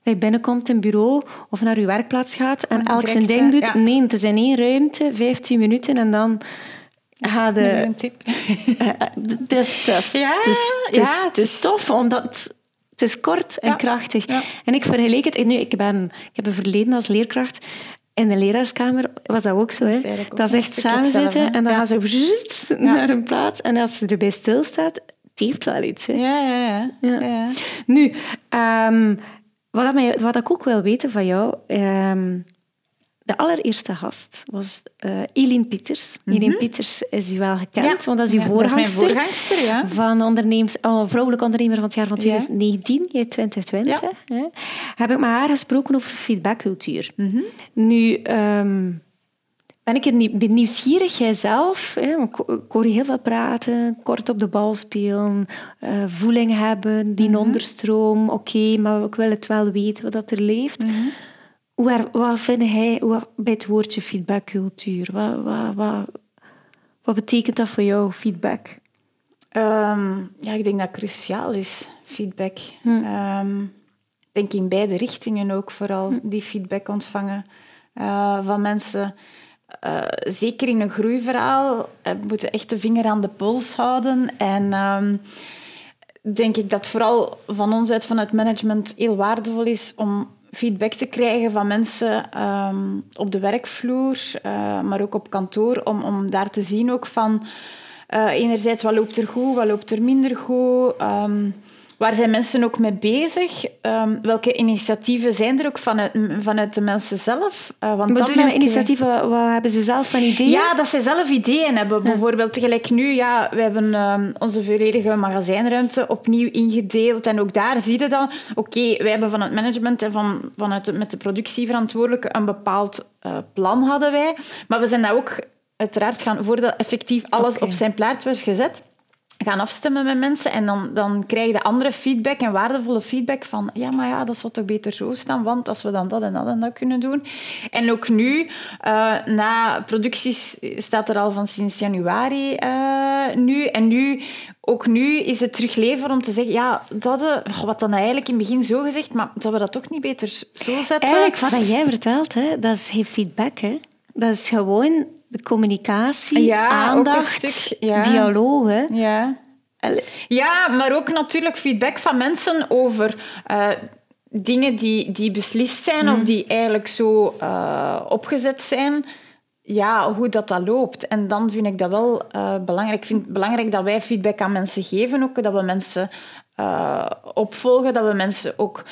dat je binnenkomt in bureau of naar je werkplaats gaat en En elk zijn ding doet. ja. Nee, het is in één ruimte, 15 minuten en dan ga de... een tip. Het is, het is, Ja, het is, het is, ja, het is tof, omdat het, is kort en Ja, krachtig. En ik vergelijk het... Nu, ik, ben, ik heb een verleden als leerkracht. In de leraarskamer was dat ook zo. Hè. is Dat is een echt samen zitten en dan gaan ze naar een plaats. En als ze erbij stilstaat, het heeft wel iets. Hè. Ja, ja, ja. Ja. ja. ja. Nu, ehm, wat, dat mij, wat ik ook wil weten van jou... ehm, de allereerste gast was eh Eline Pieters. Eline Pieters is u wel gekend, Mhm. Ja. want dat is uw Ja, is voorgangster. ja. Van ondernemers, oh, vrouwelijk ondernemer van het jaar van Ja. 2019, jij 2020. Hè, heb ik met haar gesproken over feedbackcultuur. Mhm. Nu ehm, ben ik er nieuwsgierig, jijzelf. Hè, ik ik hoor je heel veel praten, kort op de bal spelen, eh, voeling hebben, die Mhm. onderstroom. Oké, maar ik wil het wel weten wat dat er leeft. Hoe, er- wat vind jij wat, bij het woordje feedbackcultuur? Wat, wat, wat, wat betekent dat voor jou, feedback? Ehm, ja, ik denk dat het cruciaal is, feedback. Hm. Ehm, ik denk in beide richtingen ook vooral, Hm. die feedback ontvangen eh, van mensen. Eh, zeker in een groeiverhaal eh, moeten we echt de vinger aan de pols houden. En ehm, denk ik dat vooral van ons uit, vanuit management, heel waardevol is om feedback te krijgen van mensen ehm, op de werkvloer, eh, maar ook op kantoor, om, om daar te zien ook van... enerzijds, wat loopt er goed, wat loopt er minder goed? Ehm, waar zijn mensen ook mee bezig? Ehm, welke initiatieven zijn er ook vanuit, vanuit de mensen zelf? Eh, want Wat dat doe je met merk initiatieven? Wat, wat hebben ze zelf van ideeën? ja, dat ze zelf ideeën hebben. Bijvoorbeeld, tegelijk nu, ja, we hebben ehm, onze volledige magazijnruimte opnieuw ingedeeld. En ook daar zie je dan, oké, wij hebben van het management en van, vanuit het, met de productieverantwoordelijke een bepaald eh, plan hadden wij. Maar we zijn dat ook uiteraard gaan, voordat effectief alles op zijn plaat werd gezet, gaan afstemmen met mensen. En dan, dan krijg je andere feedback en waardevolle feedback van ja, maar ja, dat zou toch beter zo staan, want als we dan dat en dat en dat kunnen doen. En ook nu, eh, na producties staat er al van sinds januari eh, nu. En nu, ook nu is het terug leven om te zeggen, ja, dat, eh, wat dan eigenlijk in het begin zo gezegd, maar dat we dat toch niet beter zo zetten? Eigenlijk, wat jij vertelt, hè, dat is geen feedback. Hè. Dat is gewoon de communicatie, Ja, aandacht, stuk, ja. dialoog. Hè. Ja. Ja, maar ook natuurlijk feedback van mensen over eh, dingen die, die beslist zijn of die eigenlijk zo eh, opgezet zijn. Ja, hoe dat, dat loopt. En dan vind ik dat wel eh, belangrijk. Ik vind het belangrijk dat wij feedback aan mensen geven. Ook dat we mensen opvolgen. Dat we mensen ook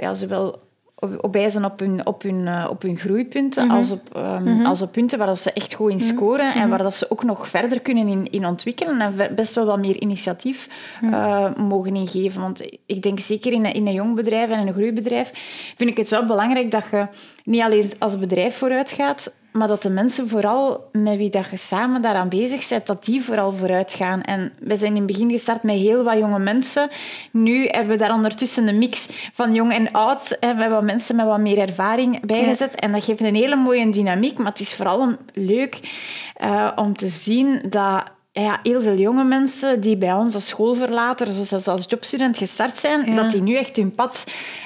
ja, zowel op- op wijzen op hun, op hun, eh, op hun groeipunten als, op, ehm, als op punten waar dat ze echt goed in scoren en waar dat ze ook nog verder kunnen in, in ontwikkelen en ver- best wel wat meer initiatief eh, mogen ingeven. Want ik denk zeker in een, in een jong bedrijf en een groeibedrijf vind ik het wel belangrijk dat je niet alleen als bedrijf vooruit gaat, maar dat de mensen vooral met wie dat je samen daaraan bezig bent, dat die vooral vooruit gaan. En we zijn in het begin gestart met heel wat jonge mensen. Nu hebben we daar ondertussen een mix van jong en oud. En we hebben wat mensen met wat meer ervaring bijgezet. En dat geeft een hele mooie dynamiek. Maar het is vooral leuk eh, om te zien dat ja, heel veel jonge mensen die bij ons als schoolverlater of zelfs als jobstudent gestart zijn, Ja. dat die nu echt hun pad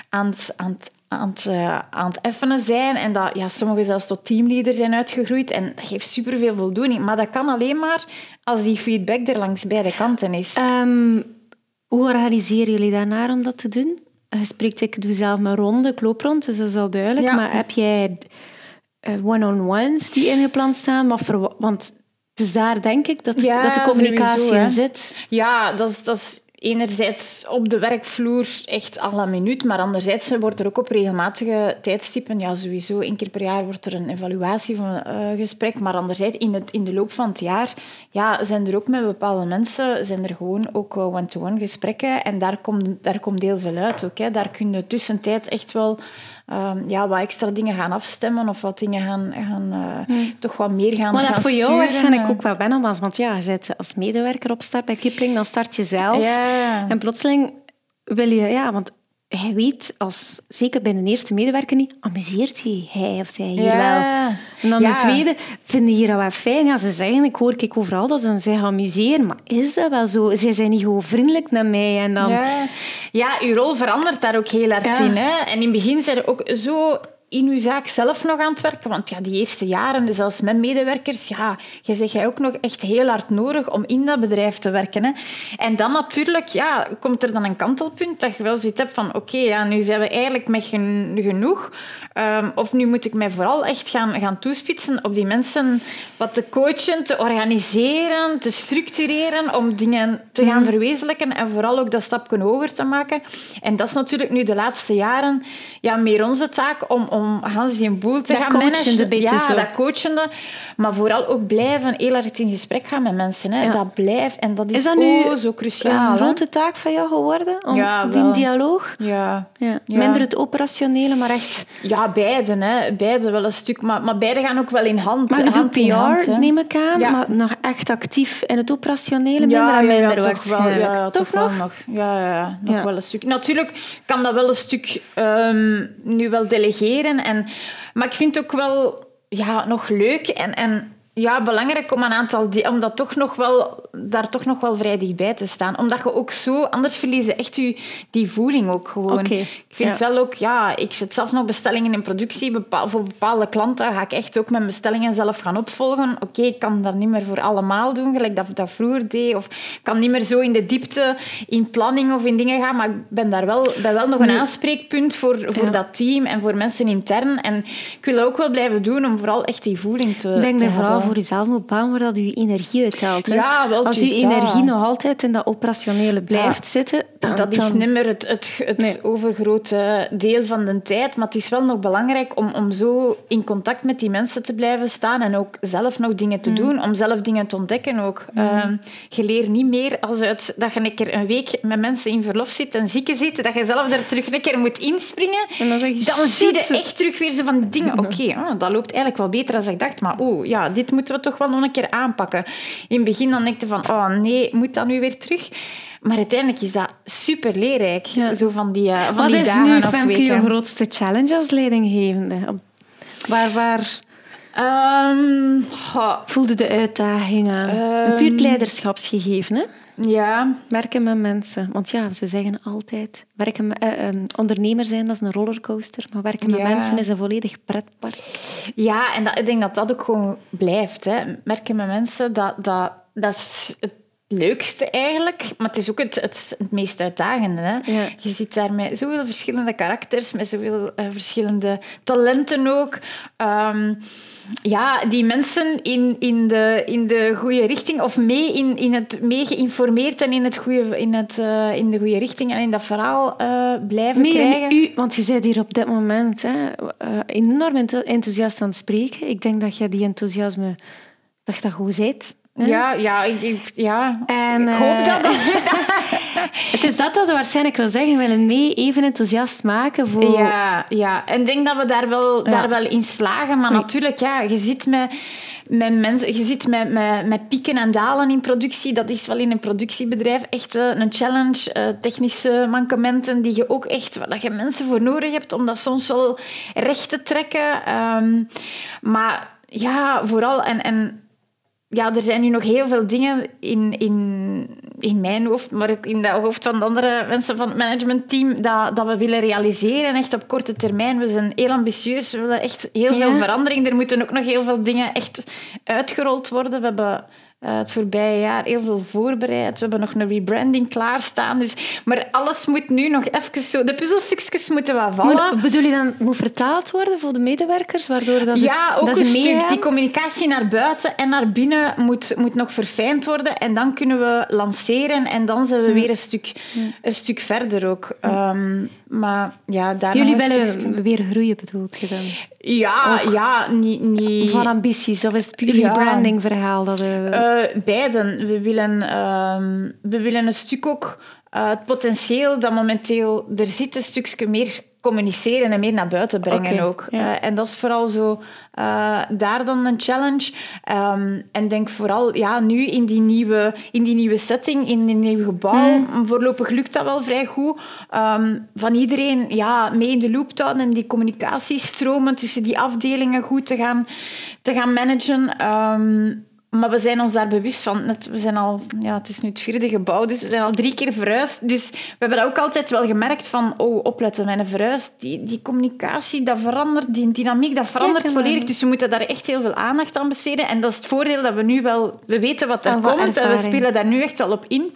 aan het, aan het, aan het, eh, aan het effenen zijn. En dat ja, sommigen zelfs tot teamleader zijn uitgegroeid. En dat geeft superveel voldoening. Maar dat kan alleen maar als die feedback er langs beide kanten is. Ehm, hoe organiseren jullie daarnaar om dat te doen? Je spreekt, ik doe zelf mijn ronde, ik loop rond, dus dat is al duidelijk. Ja. Maar heb jij eh, one-on-ones die ingepland staan? Voor, want het is daar, denk ik, dat, Ja, dat de communicatie sowieso, in zit. Ja, dat is, dat is enerzijds op de werkvloer echt à la minuut, maar anderzijds wordt er ook op regelmatige tijdstippen, ja sowieso één keer per jaar wordt er een evaluatie van een gesprek, maar anderzijds in, het, in de loop van het jaar ja, zijn er ook met bepaalde mensen zijn er gewoon ook eh, one-to-one gesprekken. En daar komt, daar komt heel veel uit ook. Hè. Daar kun je tussentijd echt wel um, ja, wat extra dingen gaan afstemmen of wat dingen gaan, gaan uh, toch wat meer gaan Maar dat gaan voor jou sturen. waarschijnlijk ook wel wennen was. Want ja, je zit als medewerker op start bij Kipling, dan start je zelf. Ja. En plotseling wil je... Ja, want hij weet, als, zeker bij een eerste medewerker niet, amuseert hij, hij of zij hier Ja. wel. En dan Ja. de tweede, vinden hier dat wel fijn? Ja, ze zeggen, ik hoor ik overal dat ze zich amuseren. Maar is dat wel zo? Zij zijn niet gewoon vriendelijk naar mij. En dan... Ja. ja, uw rol verandert daar ook heel hard Ja. in. Hè? En in het begin zijn er ook zo in uw zaak zelf nog aan het werken. Want ja, die eerste jaren, zelfs met medewerkers, ja, je zegt jij ook nog echt heel hard nodig om in dat bedrijf te werken. Hè? En dan natuurlijk, ja, komt er dan een kantelpunt dat je wel zoiets hebt van oké, ja, nu zijn we eigenlijk met gen- genoeg. Ehm, of nu moet ik mij vooral echt gaan, gaan toespitsen op die mensen wat te coachen, te organiseren, te structureren, om dingen te gaan verwezenlijken en vooral ook dat stapje hoger te maken. En dat is natuurlijk nu de laatste jaren ja, meer onze taak om, om Hans die een boel te Dat gaan managen. beetje ja, zo. dat coachende. Maar vooral ook blijven heel erg in gesprek gaan met mensen. Hè. Ja. Dat blijft en dat is, Is dat nu oh, zo cruciaal. een grote taak van jou geworden? Om Ja, die dialoog? Ja. Ja. Ja. Minder het operationele, maar echt... Ja, beide. Hè. Beide wel een stuk. Maar, maar beide gaan ook wel in hand. Maar je doet hand PR, neem ik aan, Ja. maar nog echt actief in het operationele minder en minder toch wel, waarschijnlijk. ja, ja, toch, toch, nog? Ja, ja, ja, nog Ja. wel een stuk. Natuurlijk kan dat wel een stuk ehm, nu wel delegeren. En, maar ik vind ook wel ja, nog leuk en, en ja, belangrijk om een aantal om dat toch nog wel, daar toch nog wel vrij dichtbij te staan. Omdat je ook zo, anders verliezen echt je, die voeling ook gewoon. Ik vind ja. wel ook, ja, ik zet zelf nog bestellingen in productie. Bepaal, voor bepaalde klanten ga ik echt ook mijn bestellingen zelf gaan opvolgen. Oké, ik kan dat niet meer voor allemaal doen, gelijk dat ik dat vroeger deed. Of ik kan niet meer zo in de diepte in planning of in dingen gaan. Maar ik ben daar wel, ben wel nog een aanspreekpunt voor, voor Ja. dat team en voor mensen intern. En ik wil dat ook wel blijven doen om vooral echt die voeling te denk te dat vooral voor jezelf moet waar dat je energie uithaalt. Hè. Ja, wel, Als je energie nog altijd in dat operationele blijft zitten, dan, dat is dan- niet meer het, het, het Nee. overgrote deel van de tijd. Maar het is wel nog belangrijk om, om zo in contact met die mensen te blijven staan. En ook zelf nog dingen Mm. te doen. Om zelf dingen te ontdekken ook. Ehm, je leert niet meer als uit dat je een keer een week met mensen in verlof zit en zieken zit. Dat je zelf daar terug een keer moet inspringen. En dan zeg je, Dan zie je echt terug weer zo van dingen. Oké, ah, dat loopt eigenlijk wel beter dan ik dacht. Maar oeh, ja, dit moeten we toch wel nog een keer aanpakken. In het begin dan denk je van, oh nee, moet dat nu weer terug? Maar uiteindelijk is dat super leerrijk. Ja. Zo van die, eh, van Wat die is dagen nu, of Femke, je grootste challenge als leidinggevende? Waar, waar Ehm, voelde de uitdaging aan? een puur leiderschapsgegeven, hè? ja, Werken met mensen. Want ja, ze zeggen altijd... Werken met, eh, eh, ondernemer zijn, dat is een rollercoaster. Maar werken met Ja. mensen is een volledig pretpark. Ja, en dat, ik denk dat dat ook gewoon blijft. Hè. Merken met mensen, dat, dat, dat is het leukste eigenlijk. Maar het is ook het, het, het meest uitdagende. Hè. Ja. Je zit daar met zoveel verschillende karakters, met zoveel eh, verschillende talenten ook. Ehm, ja, die mensen in, in, de, in de goede richting, of mee, in, in het, mee geïnformeerd en in, het goede, in, het, eh, in de goede richting en in dat verhaal eh, blijven Meer krijgen. u, want je bent hier op dit moment hè, enorm enthou- enthousiast aan het spreken. Ik denk dat je die enthousiasme, dat je dat goed bent. Ja, ja, ik, ik- ja. En, ik hoop eh, dat. Het is dat dat we waarschijnlijk wil zeggen. We willen mee even enthousiast maken voor... Ja, ja, en ik denk dat we daar wel, Ja. daar wel in slagen. Maar natuurlijk, ja, je zit met, met mensen, je zit met, met, met pieken en dalen in productie. Dat is wel in een productiebedrijf echt eh, een challenge. eh, technische mankementen die je ook echt, dat je mensen voor nodig hebt om dat soms wel recht te trekken. Ehm, maar ja, vooral en. en ja, er zijn nu nog heel veel dingen in, in, in mijn hoofd, maar ook in het hoofd van de andere mensen van het managementteam, dat, dat we willen realiseren, echt op korte termijn. We zijn heel ambitieus, we willen echt heel veel verandering. Er moeten ook nog heel veel dingen echt uitgerold worden. We hebben eh, het voorbije jaar heel veel voorbereid. We hebben nog een rebranding klaarstaan. Dus, maar alles moet nu nog even zo... De puzzelstukjes moeten wat vallen. Moet- bedoel je dan, moet vertaald worden voor de medewerkers, waardoor dat Ja, het, ook dat een stuk. meegaan? Die communicatie naar buiten en naar binnen moet, moet nog verfijnd worden. En dan kunnen we lanceren en dan zijn we weer een stuk, een stuk verder ook. Ehm, maar ja, daar Jullie willen weer groeien, bedoelt je dan? Ja, ja, niet... niet... Van ambities, of is het puur Ja. een branding verhaal? Dat, eh, Uh, beiden. We willen, ehm, we willen een stuk ook uh, het potentieel dat momenteel er zit, een stukje meer communiceren en meer naar buiten brengen ook. Uh, en dat is vooral zo uh, daar dan een challenge. Um, en denk vooral ja, nu in die, nieuwe, in die nieuwe setting, in die nieuwe gebouw. Mm. Voorlopig lukt dat wel vrij goed. Um, van iedereen ja, mee in de loop te houden en die communicatiestromen tussen die afdelingen goed te gaan, te gaan managen. Um, maar we zijn ons daar bewust van. We zijn al, ja, het is nu het vierde gebouw, dus we zijn al drie keer verhuisd. Dus we hebben dat ook altijd wel gemerkt van, oh, opletten, mijn verhuis, die, die communicatie, dat verandert, die dynamiek, dat verandert volledig. Dus we moeten daar echt heel veel aandacht aan besteden. En dat is het voordeel dat we nu wel, we weten wat er komt en we spelen daar nu echt wel op in.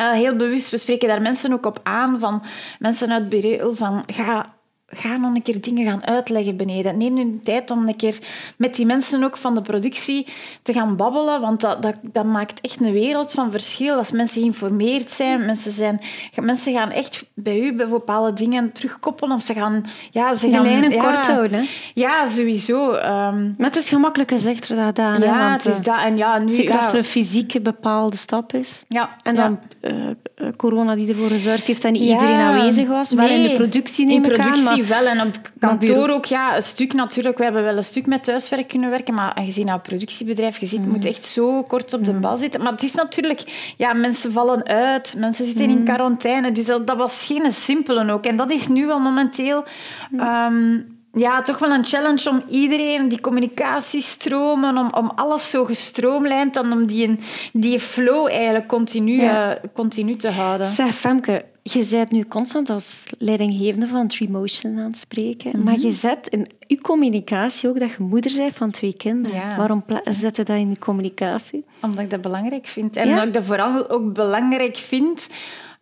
Uh, heel bewust, we spreken daar mensen ook op aan, van mensen uit Bereel, van ga ga nog een keer dingen gaan uitleggen beneden. Neem nu de tijd om een keer met die mensen ook van de productie te gaan babbelen, want dat, dat, dat maakt echt een wereld van verschil. Als mensen geïnformeerd zijn, mensen, zijn, mensen gaan echt bij u bij bepaalde dingen terugkoppelen of ze gaan... Ja, ze gaan lijnen ja, kort houden. Ja, sowieso. Um, maar het is gemakkelijk gezegd dan gedaan. Ja, hè, het is dat. En ja, nu, zeker als er een fysieke bepaalde stap is. Ja. En dan uh, corona die ervoor gezorgd heeft niet iedereen aanwezig was. Maar in de productie neem in ik productie aan, wel. En op kantoor ook, ja, een stuk natuurlijk. We hebben wel een stuk met thuiswerk kunnen werken, maar gezien naar een productiebedrijf, je ziet, mm. moet echt zo kort op de mm. bal zitten. Maar het is natuurlijk, ja, mensen vallen uit, mensen zitten in mm. quarantaine, dus dat, dat, was geen simpele ook. En dat is nu wel momenteel... Um, ja, toch wel een challenge om iedereen, die communicatiestromen, om, om alles zo gestroomlijnd en om die, die flow eigenlijk continu, ja. uh, continu te houden. Zeg, Femke, je bent nu constant als leidinggevende van Tremotion aan het spreken, mm -hmm. maar je zet in je communicatie ook dat je moeder bent van twee kinderen. Ja. Waarom zet je dat in je communicatie? Omdat ik dat belangrijk vind. En ja? omdat ik dat vooral ook belangrijk vind...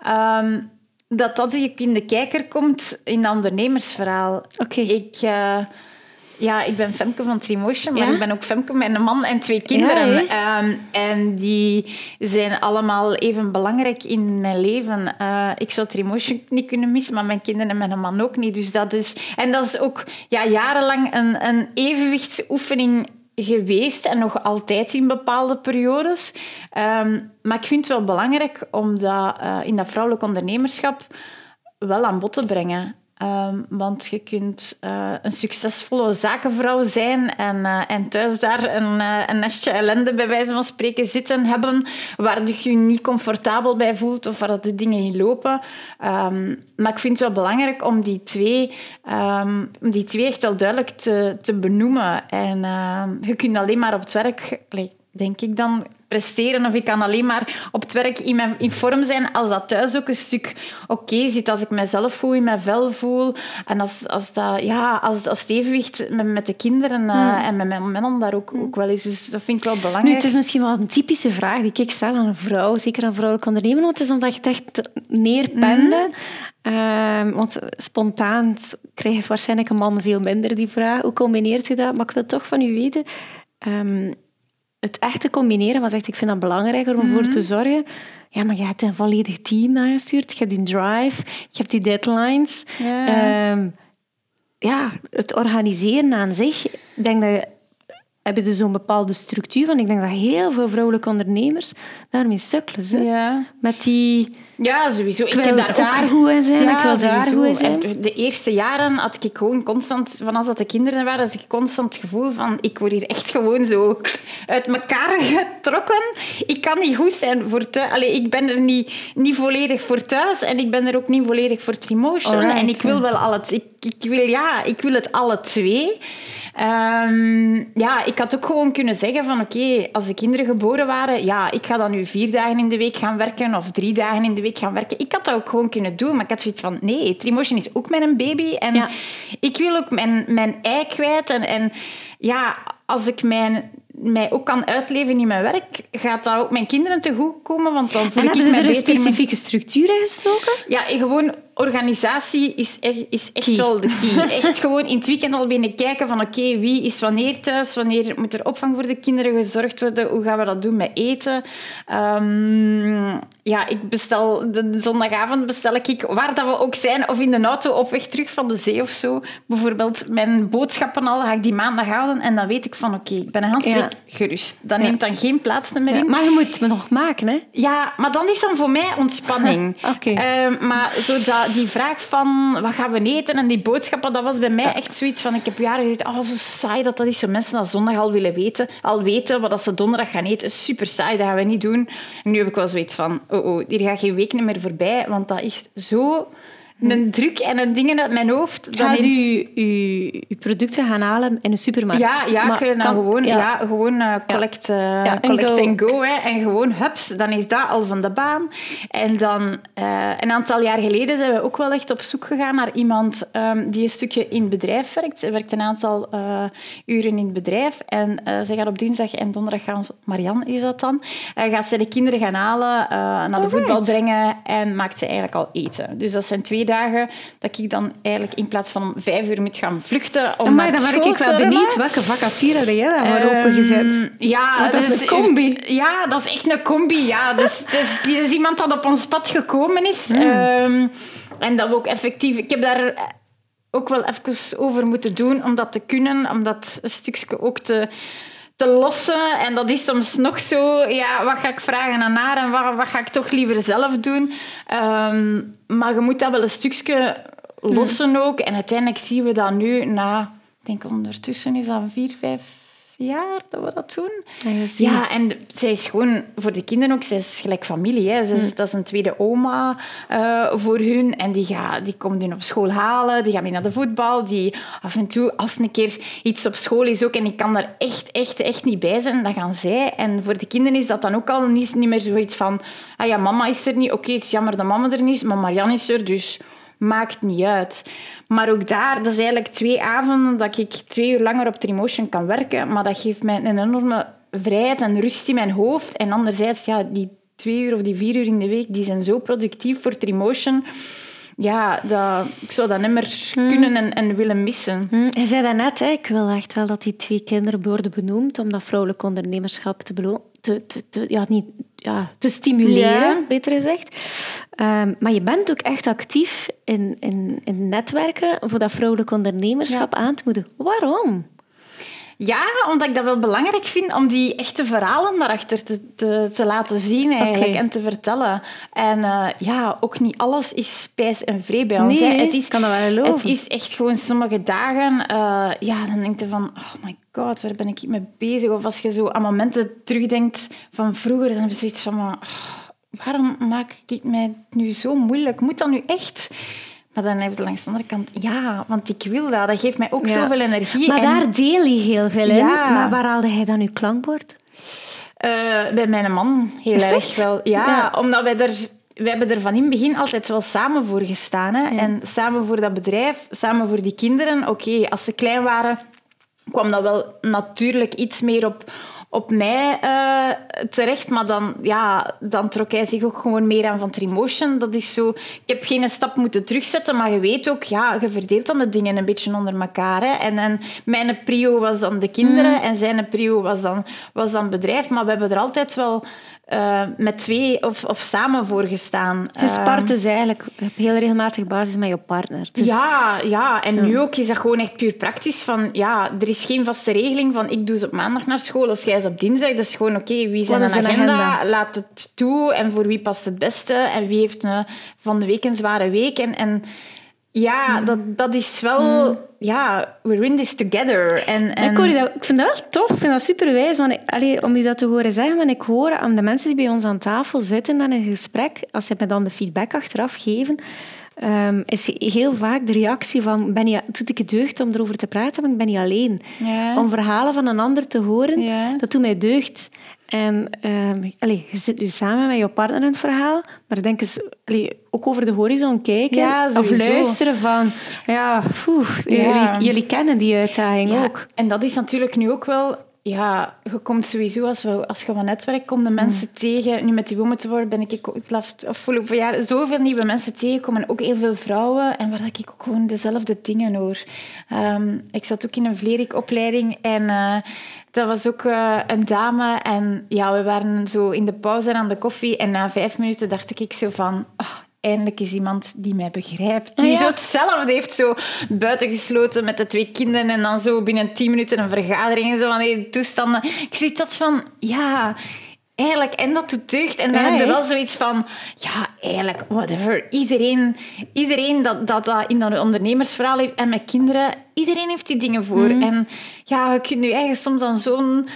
Um, dat dat in de kijker komt in dat ondernemersverhaal. Oké. Ik, uh, ja, ik ben Femke van Trimotion, maar ik ben ook Femke met een man en twee kinderen. Ja, um, en die zijn allemaal even belangrijk in mijn leven. Uh, ik zou Trimotion niet kunnen missen, maar mijn kinderen en mijn man ook niet. Dus dat is, en dat is ook ja, jarenlang een, een evenwichtsoefening geweest en nog altijd in bepaalde periodes. Um, maar ik vind het wel belangrijk om dat uh, in dat vrouwelijk ondernemerschap wel aan bod te brengen. Um, want je kunt uh, een succesvolle zakenvrouw zijn en, uh, en thuis daar een, uh, een, nestje ellende bij wijze van spreken zitten hebben waar je je niet comfortabel bij voelt of waar de dingen niet lopen. Um, maar ik vind het wel belangrijk om die twee, um, die twee echt wel duidelijk te, te benoemen. En je kunt alleen maar op het werk, denk ik dan, presteren of ik kan alleen maar op het werk in, mijn, in vorm zijn als dat thuis ook een stuk oké zit. Als ik mezelf voel, in mijn vel voel. En als, als, dat, ja, als, als het evenwicht met, met de kinderen uh, en met mijn man daar ook, ook wel is. Dus dat vind ik wel belangrijk. Nu, het is misschien wel een typische vraag die ik stel aan een vrouw, zeker aan vrouwelijk ondernemen, want het is omdat je het echt neerpende. Mm. Uh, want spontaan krijgt waarschijnlijk een man veel minder die vraag. Hoe combineert je dat? Maar ik wil toch van u weten... Um, het echt te combineren was echt, ik vind dat belangrijker om voor te mhm. zorgen. Ja, maar je hebt een volledig team aangestuurd. Je hebt je drive, je hebt je deadlines. Um, ja, het organiseren aan zich. Ik denk dat je hebben dus zo'n bepaalde structuur. Want ik denk dat heel veel vrouwelijke ondernemers daarmee sukkelen. Ja. Met die ja, sowieso. Ik, ik wil daar, daar ook... goed in zijn, ja, ik wil daar goed in zijn. De eerste jaren had ik gewoon constant, van als dat de kinderen waren, had ik constant het gevoel van, ik word hier echt gewoon zo uit elkaar getrokken. Ik kan niet goed zijn voor thuis. Allee, ik ben er niet, niet volledig voor thuis en ik ben er ook niet volledig voor Trimotion. Alright, en ik wil wel al het... Ik, ik, wil, ja, ik wil het alle twee. Um, ja, ik had ook gewoon kunnen zeggen van oké, als de kinderen geboren waren, ja, ik ga dan nu vier dagen in de week gaan werken of drie dagen in de week gaan werken. Ik had dat ook gewoon kunnen doen, maar ik had zoiets van nee, Trimotion is ook mijn baby en ja. ik wil ook mijn, mijn ei kwijt. En, en ja, als ik mijn mij ook kan uitleven in mijn werk, gaat dat ook mijn kinderen te goed komen, want dan voel en ik me er een specifieke structuur gestoken? Ja, gewoon organisatie is echt, is echt wel de key. Echt gewoon in het weekend al binnen kijken van oké, wie is wanneer thuis, wanneer moet er opvang voor de kinderen gezorgd worden, hoe gaan we dat doen met eten. Ehm, ja, ik bestel de zondagavond bestel ik, waar dat we ook zijn, of in de auto op weg terug van de zee of zo. Bijvoorbeeld mijn boodschappen al, ga ik die maandag houden en dan weet ik van oké, ik ben een hele week gerust. Dat neemt dan geen plaats meer in. maar je moet me nog maken, hè? Ja, maar dan is dan voor mij ontspanning. Oké. Ehm, maar zo dat, die vraag van wat gaan we eten en die boodschappen, dat was bij mij echt zoiets van... Ik heb jaren gezegd, oh, zo saai dat dat is. Zo mensen dat zondag al willen weten, al weten wat ze donderdag gaan eten. Super saai, dat gaan we niet doen. En nu heb ik wel zoiets van, oh, oh, hier gaat geen week meer voorbij, want dat is zo een druk en een dingen uit mijn hoofd. Dan Gaat u uw producten gaan halen in een supermarkt? Ja, ja maar dan gewoon, ja. gewoon uh, collect, uh, collect and go. hè, en gewoon hups, dan is dat al van de baan. En dan, uh, een aantal jaar geleden zijn we ook wel echt op zoek gegaan naar iemand um, die een stukje in het bedrijf werkt. Ze werkt een aantal uren in het bedrijf. En ze gaat op dinsdag en donderdag gaan... Marianne is dat dan. gaat ze de kinderen gaan halen, naar de voetbal brengen en maakt ze eigenlijk al eten. Dus dat zijn twee dagen dat ik dan eigenlijk in plaats van om vijf uur moet gaan vluchten om maar dan ben ik wel benieuwd welke vacature jij daar um, opengezet. Ja, dat is een combi. ja, dat is echt een combi. Ja. Dus, dus, is iemand dat op ons pad gekomen is. Mm. Um, en dat we ook effectief... Ik heb daar ook wel even over moeten doen om dat te kunnen, om dat een stukje ook te te lossen. En dat is soms nog zo, ja, wat ga ik vragen aan haar en wat, wat ga ik toch liever zelf doen? Um, maar je moet dat wel een stukje lossen ook. En uiteindelijk zien we dat nu na, ik denk ondertussen is dat vier, vijf jaar dat we dat doen. Ja, ja, en zij is gewoon voor de kinderen ook, zij is gelijk familie. Hè. Is, Dat is een tweede oma uh, voor hun. En die, gaat, die komt hun op school halen, die gaat mee naar de voetbal. Die af en toe, als een keer iets op school is ook, en ik kan daar echt, echt, echt niet bij zijn, dan gaan zij. En voor de kinderen is dat dan ook al niet, niet meer zoiets van, ah ja, mama is er niet. Oké, het is jammer dat mama er niet is, maar Marianne is er, dus maakt niet uit. Maar ook daar, dat is eigenlijk twee avonden dat ik twee uur langer op Trimotion kan werken. Maar dat geeft mij een enorme vrijheid en rust in mijn hoofd. En anderzijds, ja, die twee uur of die vier uur in de week, die zijn zo productief voor Trimotion. Ja, dat, ik zou dat niet meer hmm. kunnen en, en, willen missen. Hmm. Je zei dat net, hè, ik wil echt wel dat die twee kinderen worden benoemd om dat vrouwelijk ondernemerschap te, te, te, ja, niet, ja, te stimuleren, beter gezegd. Um, maar je bent ook echt actief in, in, in netwerken voor dat vrouwelijk ondernemerschap aan te moedigen. Waarom? Ja, omdat ik dat wel belangrijk vind om die echte verhalen daarachter te, te, te laten zien eigenlijk, en te vertellen. En uh, ja, ook niet alles is spijs en vree bij ons. Nee, het is, kan dat wel geloven. Het is echt gewoon sommige dagen... Uh, ja, dan denk je van... Oh my god, waar ben ik mee bezig? Of als je zo aan momenten terugdenkt van vroeger, dan heb je zoiets van... Oh, waarom maak ik mij nu zo moeilijk? Moet dat nu echt... Maar dan heeft de langs de andere kant, ja, want ik wil dat. Dat geeft mij ook zoveel energie. Maar en... daar deel je heel veel in. Maar waar haalde hij dan uw klankbord? Uh, bij mijn man heel erg wel. Ja, omdat wij er we hebben er van in het begin altijd wel samen voor gestaan. Hè? En samen voor dat bedrijf, samen voor die kinderen. Oké, als ze klein waren, kwam dat wel natuurlijk iets meer op, op mij uh, terecht. Maar dan, ja, dan trok hij zich ook gewoon meer aan van Trimotion. Dat is zo... Ik heb geen stap moeten terugzetten, maar je weet ook, ja, je verdeelt dan de dingen een beetje onder elkaar. Hè. En, en mijn prio was dan de kinderen mm. en zijn prio was dan, was dan bedrijf. Maar we hebben er altijd wel uh, met twee of, of samen voor gestaan. Je spart dus eigenlijk op heel regelmatige basis met je partner. Dus... Ja, ja, en nu ook is dat gewoon echt puur praktisch. Van, ja, er is geen vaste regeling van ik doe ze op maandag naar school of jij is op dinsdag. Dat is gewoon oké, okay, wie zijn een agenda, agenda, laat het toe en voor wie past het beste en wie heeft een, van de week een zware week. En, en ja, dat, dat is wel... Mm. Ja, we're in this together. En, en... Ik, hoor dat, ik vind dat wel tof. Ik vind dat super wijs. Want allee, om je dat te horen zeggen, want ik hoor aan de mensen die bij ons aan tafel zitten dan in een gesprek, als ze me dan de feedback achteraf geven, um, is heel vaak de reactie van, ben je, doet ik het deugd om erover te praten, want ik ben niet alleen. Om verhalen van een ander te horen, dat doet mij deugd. En um, allez, je zit nu samen met je partner in het verhaal, maar denk eens ook over de horizon kijken ja, of luisteren van, ja, poeh, Jullie, jullie, kennen die uitdaging ook. En dat is natuurlijk nu ook wel ja, je komt sowieso, als, we, als je van netwerk komt, de mensen tegen. Nu met die women te worden ben ik ook het afgelopen jaar zoveel nieuwe mensen tegengekomen. Ook heel veel vrouwen. En waar ik ook gewoon dezelfde dingen hoor. Ehm, ik zat ook in een vlerikopleiding en... Uh, dat was ook uh, een dame en ja, we waren zo in de pauze aan de koffie en na vijf minuten dacht ik zo van... Oh, eindelijk is iemand die mij begrijpt. Die ah, zo hetzelfde heeft, zo buitengesloten met de twee kinderen en dan zo binnen tien minuten een vergadering en zo van die toestanden. Ik zie dat van, ja, eigenlijk, en dat doet deugd. En dan heb je wel zoiets van, ja, eigenlijk, whatever. Iedereen, iedereen dat, dat dat in dat ondernemersverhaal heeft en met kinderen, iedereen heeft die dingen voor. Mm. En ja, je kunt nu eigenlijk soms dan zo'n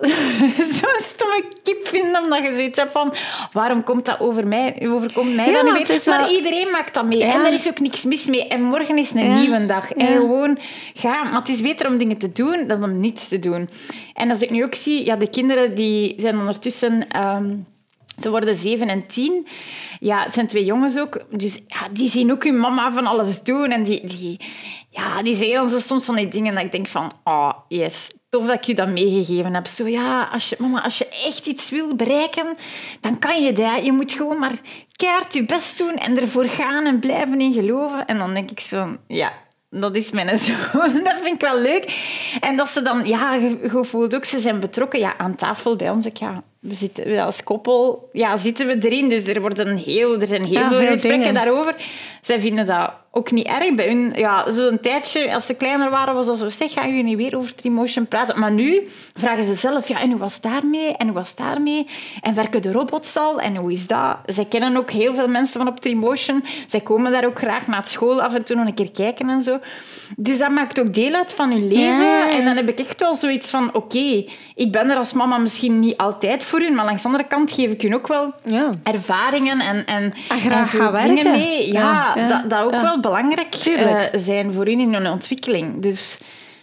zo'n stomme kip vinden, omdat je zoiets hebt van waarom komt dat over mij, overkomt mij ja, dan niet Maar iedereen maakt dat mee. En er is ook niks mis mee. En morgen is een nieuwe dag. En gewoon ga. Maar het is beter om dingen te doen dan om niets te doen. En als ik nu ook zie, ja, de kinderen die zijn ondertussen... Ehm, ze worden zeven en tien. Ja, het zijn twee jongens ook. Dus ja, die zien ook hun mama van alles doen. En die, die, ja, die zeggen dan zo soms van die dingen dat ik denk van... Oh, yes, tof dat ik je dat meegegeven heb. Zo ja, als je, mama, als je echt iets wil bereiken, dan kan je dat. Je moet gewoon maar keihard je best doen en ervoor gaan en blijven in geloven. En dan denk ik zo, ja, dat is mijn zoon. Dat vind ik wel leuk. En dat ze dan, ja, je, voelt ook, ze zijn betrokken ja, aan tafel bij ons. Ik, ja, we zitten als koppel, ja, zitten we erin. Dus er, worden heel, er zijn heel veel gesprekken daarover. Zij vinden dat ook niet erg. Bij hun, ja, zo'n tijdje, als ze kleiner waren, was dat zo, zeg, gaan jullie niet weer over Trimotion praten? Maar nu vragen ze zelf, ja, en hoe was daarmee? En hoe was daarmee? En werken de robots al? En hoe is dat? Zij kennen ook heel veel mensen van op Trimotion. Zij komen daar ook graag naar school af en toe nog een keer kijken en zo. Dus dat maakt ook deel uit van hun leven. En dan heb ik echt wel zoiets van, oké, ik ben er als mama misschien niet altijd voor hun, maar langs de andere kant geef ik hun ook wel ja. ervaringen en, en, ah, en zo dingen mee. Ja, Dat, dat ook wel belangrijk uh, zijn voor hun in hun ontwikkeling. Dus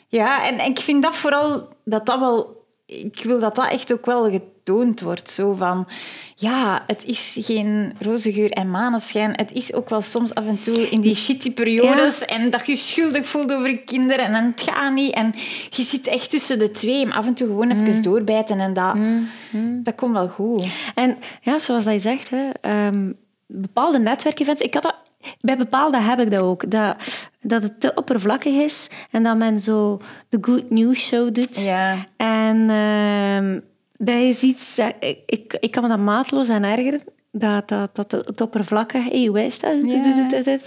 ja, en, en ik vind dat vooral dat dat wel ik wil dat dat echt ook wel getoond wordt. Zo van, ja, het is geen roze geur en maneschijn. Het is ook wel soms af en toe in die shitty periodes en dat je schuldig voelt over je kinderen en het gaat niet. En je zit echt tussen de twee, maar af en toe gewoon even mm. doorbijten en dat, mm. Mm. dat komt wel goed. En ja, zoals dat je zegt, hè, um, bepaalde netwerkevents... Ik had dat bij bepaalde heb ik dat ook. Dat, dat het te oppervlakkig is en dat men zo de good news show doet. Ja. En uh, dat is iets... Dat, ik, ik kan me dat maatloos aan ergeren. Dat, dat, dat het oppervlakkig... Hé, hey, dat? Ja.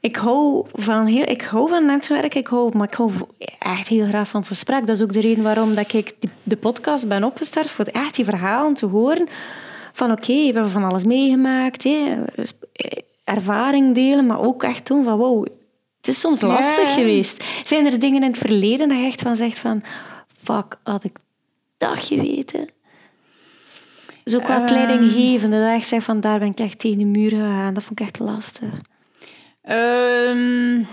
Ik hou van heel, ik hou van netwerk, ik hou, maar ik hou echt heel graag van het gesprek. Dat is ook de reden waarom dat ik de podcast ben opgestart, voor echt die verhalen te horen. Van oké, we hebben van alles meegemaakt ervaring delen, maar ook echt doen van wow, het is soms lastig geweest. Zijn er dingen in het verleden dat je echt van zegt van fuck, had ik dat geweten? Dus ook wat um, leidinggevende, dat echt zegt van daar ben ik echt tegen de muur gegaan. Dat vond ik echt lastig. Um,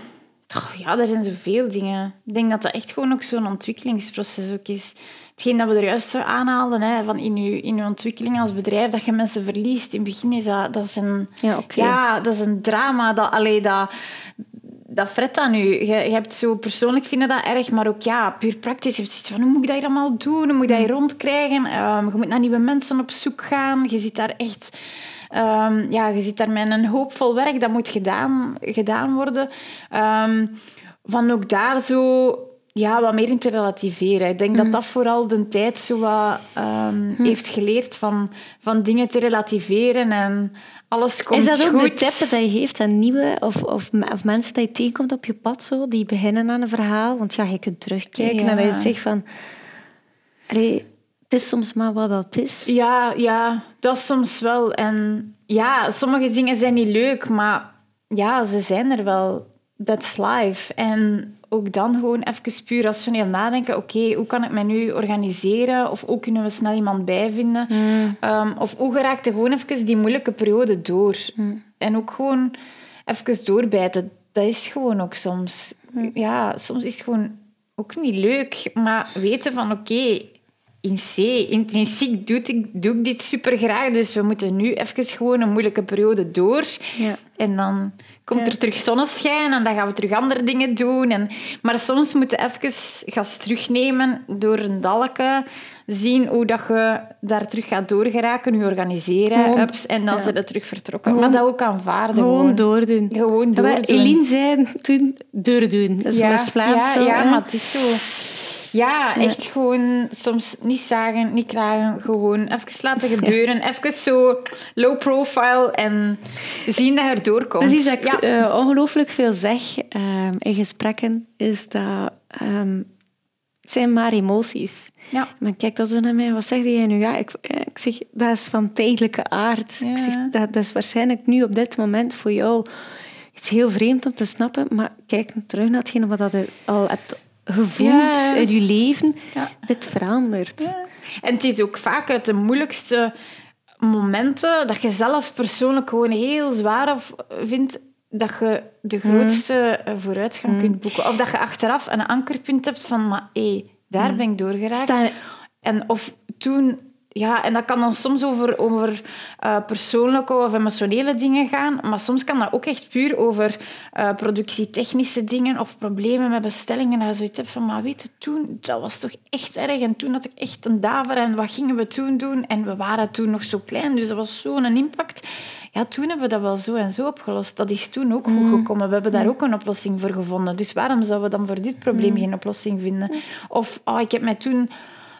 ja, er zijn zoveel dingen. Ik denk dat dat echt gewoon ook zo'n ontwikkelingsproces ook is hetgeen dat we er juist zo aanhaalden, hè, van in je, in je ontwikkeling als bedrijf, dat je mensen verliest. In het begin is dat, dat, is, een, ja, ja, dat is een drama. Dat, allee, dat, dat fret aan je. je. Je hebt zo persoonlijk vinden dat erg, maar ook ja, puur praktisch. Je hebt van, hoe moet ik dat hier allemaal doen? Hoe moet ik dat hier rondkrijgen? Um, je moet naar nieuwe mensen op zoek gaan. Je zit daar echt... Um, ja, je zit daar met een hoopvol werk. Dat moet gedaan, gedaan worden. Um, van ook daar zo ja, wat meer in te relativeren. Ik denk dat mhm. dat vooral de tijd zo wat um, heeft geleerd van, van dingen te relativeren en alles komt goed. Is dat ook de tip dat je heeft aan nieuwe of, of, of mensen die je tegenkomt op je pad, zo, die beginnen aan een verhaal? Want ja, je kunt terugkijken ja. en je zegt van... Allee, het is soms maar wat dat is. Ja, ja, dat soms wel. En ja, sommige dingen zijn niet leuk, maar ja, ze zijn er wel. That's life. En ook dan gewoon even puur rationeel nadenken. Oké, hoe kan ik mij nu organiseren? Of hoe kunnen we snel iemand bijvinden? Mm. Um, of hoe geraakt er gewoon even die moeilijke periode door? Mm. En ook gewoon even doorbijten. Dat is gewoon ook soms... Mm. Ja, soms is het gewoon ook niet leuk. Maar weten van, oké, in C. Intrinsiek doe ik, doe ik dit super graag, dus we moeten nu even gewoon een moeilijke periode door. Ja. En dan komt er terug zonneschijn en dan gaan we terug andere dingen doen. En, maar soms moeten we even gas terugnemen door een dalke zien hoe dat je daar terug gaat doorgeraken, je organiseren, Gewoon- ups, en dan ja. zijn we terug vertrokken. Gewoon- maar dat ook aanvaarden. Gewoon Gewoon, doordoen. Gewoon doordoen. Eline zei toen, doordoen. Dat is ja, West-Vlaams ja, zo, ja, maar het is zo. Ja, echt gewoon soms niet zagen, niet klagen. Gewoon even laten gebeuren. Even zo low profile en zien dat je er doorkomt. Dat is iets dat ik ja. eh, ongelooflijk veel zeg ehm, in gesprekken, is dat ehm, het zijn maar emoties. ja. Maar kijk dat zo naar mij, wat zeg jij nu? Ja, ik, eh, ik zeg, dat is van tijdelijke aard. Ja. Ik zeg, dat, dat is waarschijnlijk nu op dit moment voor jou iets heel vreemd om te snappen, maar kijk terug naar hetgene wat je al hebt gevoeld Ja. in je leven. Ja. Dit verandert. En het is ook vaak uit de moeilijkste momenten dat je zelf persoonlijk gewoon heel zwaar of- vindt dat je de grootste eh, vooruitgang kunt boeken. Of dat je achteraf een ankerpunt hebt van, maar hé, daar ben ik doorgeraakt. En of toen... Ja, en dat kan dan soms over, over eh, persoonlijke of emotionele dingen gaan, maar soms kan dat ook echt puur over eh, productietechnische dingen of problemen met bestellingen. Je zoiets hebt van, maar weet je, toen, dat was toch echt erg. En toen had ik echt een daver en wat gingen we toen doen? En we waren toen nog zo klein, dus dat was zo'n impact. Ja, toen hebben we dat wel zo en zo opgelost. Dat is toen ook goed gekomen. We hebben daar ook een oplossing voor gevonden. Dus waarom zouden we dan voor dit probleem geen oplossing vinden? Of, oh, ik heb mij toen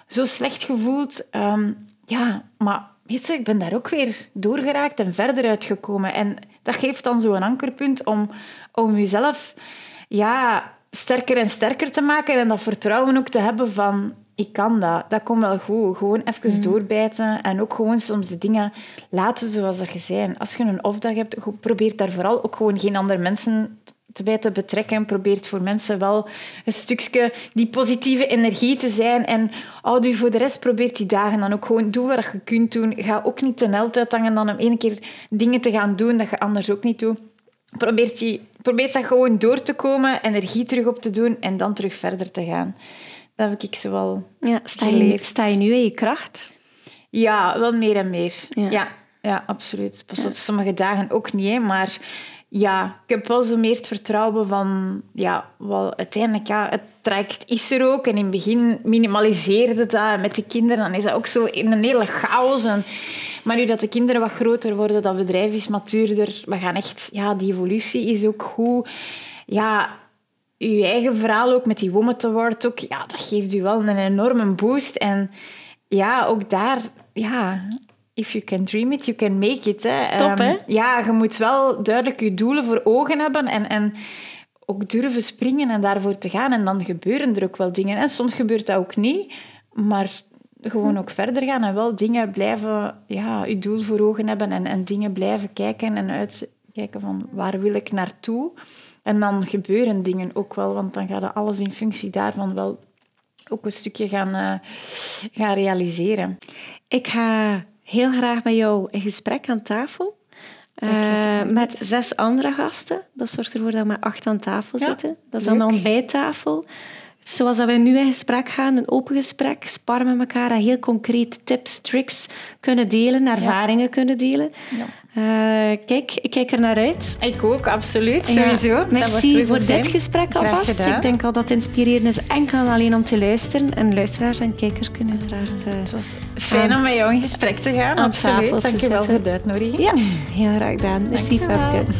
zo slecht gevoeld. Ehm, ja, maar weet je, ik ben daar ook weer doorgeraakt en verder uitgekomen. En dat geeft dan zo een ankerpunt om, om jezelf ja, sterker en sterker te maken en dat vertrouwen ook te hebben van ik kan dat, dat komt wel goed. Gewoon even doorbijten en ook gewoon soms de dingen laten zoals dat je zijn. Als je een off-dag hebt, probeer daar vooral ook gewoon geen andere mensen te bij te betrekken. Probeert voor mensen wel een stukje die positieve energie te zijn. En houd u voor de rest, probeert die dagen dan ook gewoon doen wat je kunt doen. Ga ook niet te held uithangen dan om één keer dingen te gaan doen dat je anders ook niet doet. Probeert, die, probeert dat gewoon door te komen, energie terug op te doen en dan terug verder te gaan. Dat heb ik zowel Ja, sta, je, sta je nu in je kracht? Ja, wel meer en meer. Ja. Ja, ja, absoluut. Pas op sommige dagen ook niet, hè, maar ja, ik heb wel zo meer het vertrouwen van, ja, wel, uiteindelijk, ja, het traject is er ook. En in het begin minimaliseerde dat met de kinderen, dan is dat ook zo in een hele chaos. En, maar nu dat de kinderen wat groter worden, dat bedrijf is matuurder, we gaan echt, ja, die evolutie is ook goed. Ja, je eigen verhaal ook met die Woman Award ook, ja, dat geeft u wel een enorme boost. En ja, ook daar, ja, if you can dream it, you can make it. Hè. Top, Ehm, hè? Ja, je moet wel duidelijk je doelen voor ogen hebben en, en ook durven springen en daarvoor te gaan. En dan gebeuren er ook wel dingen. En soms gebeurt dat ook niet, maar gewoon ook verder gaan en wel dingen blijven, ja, je doel voor ogen hebben en, en dingen blijven kijken en uitkijken van waar wil ik naartoe. En dan gebeuren dingen ook wel, want dan gaat alles in functie daarvan wel ook een stukje gaan, eh, gaan realiseren. Ik ga heel graag met jou in gesprek aan tafel. Eh, met zes andere gasten. Dat zorgt ervoor dat we met acht aan tafel Ja, zitten. Dat is aan de leuk. ontbijttafel. Zoals dat wij nu in gesprek gaan, een open gesprek, sparren met elkaar en heel concreet tips, tricks kunnen delen, ervaringen kunnen delen. Ja. Eh, kijk, ik kijk er naar uit. Ik ook, absoluut. Sowieso. Merci sowieso voor fijn. dit gesprek alvast. Ik denk al dat het inspirerend is enkel en alleen om te luisteren. En luisteraars en kijkers kunnen uiteraard... eh, Het was fijn Aan- om met jou in gesprek te gaan. Absoluut. te Dank je wel voor de uitnodiging. Ja, heel graag gedaan. Merci, Dankjewel. Femke.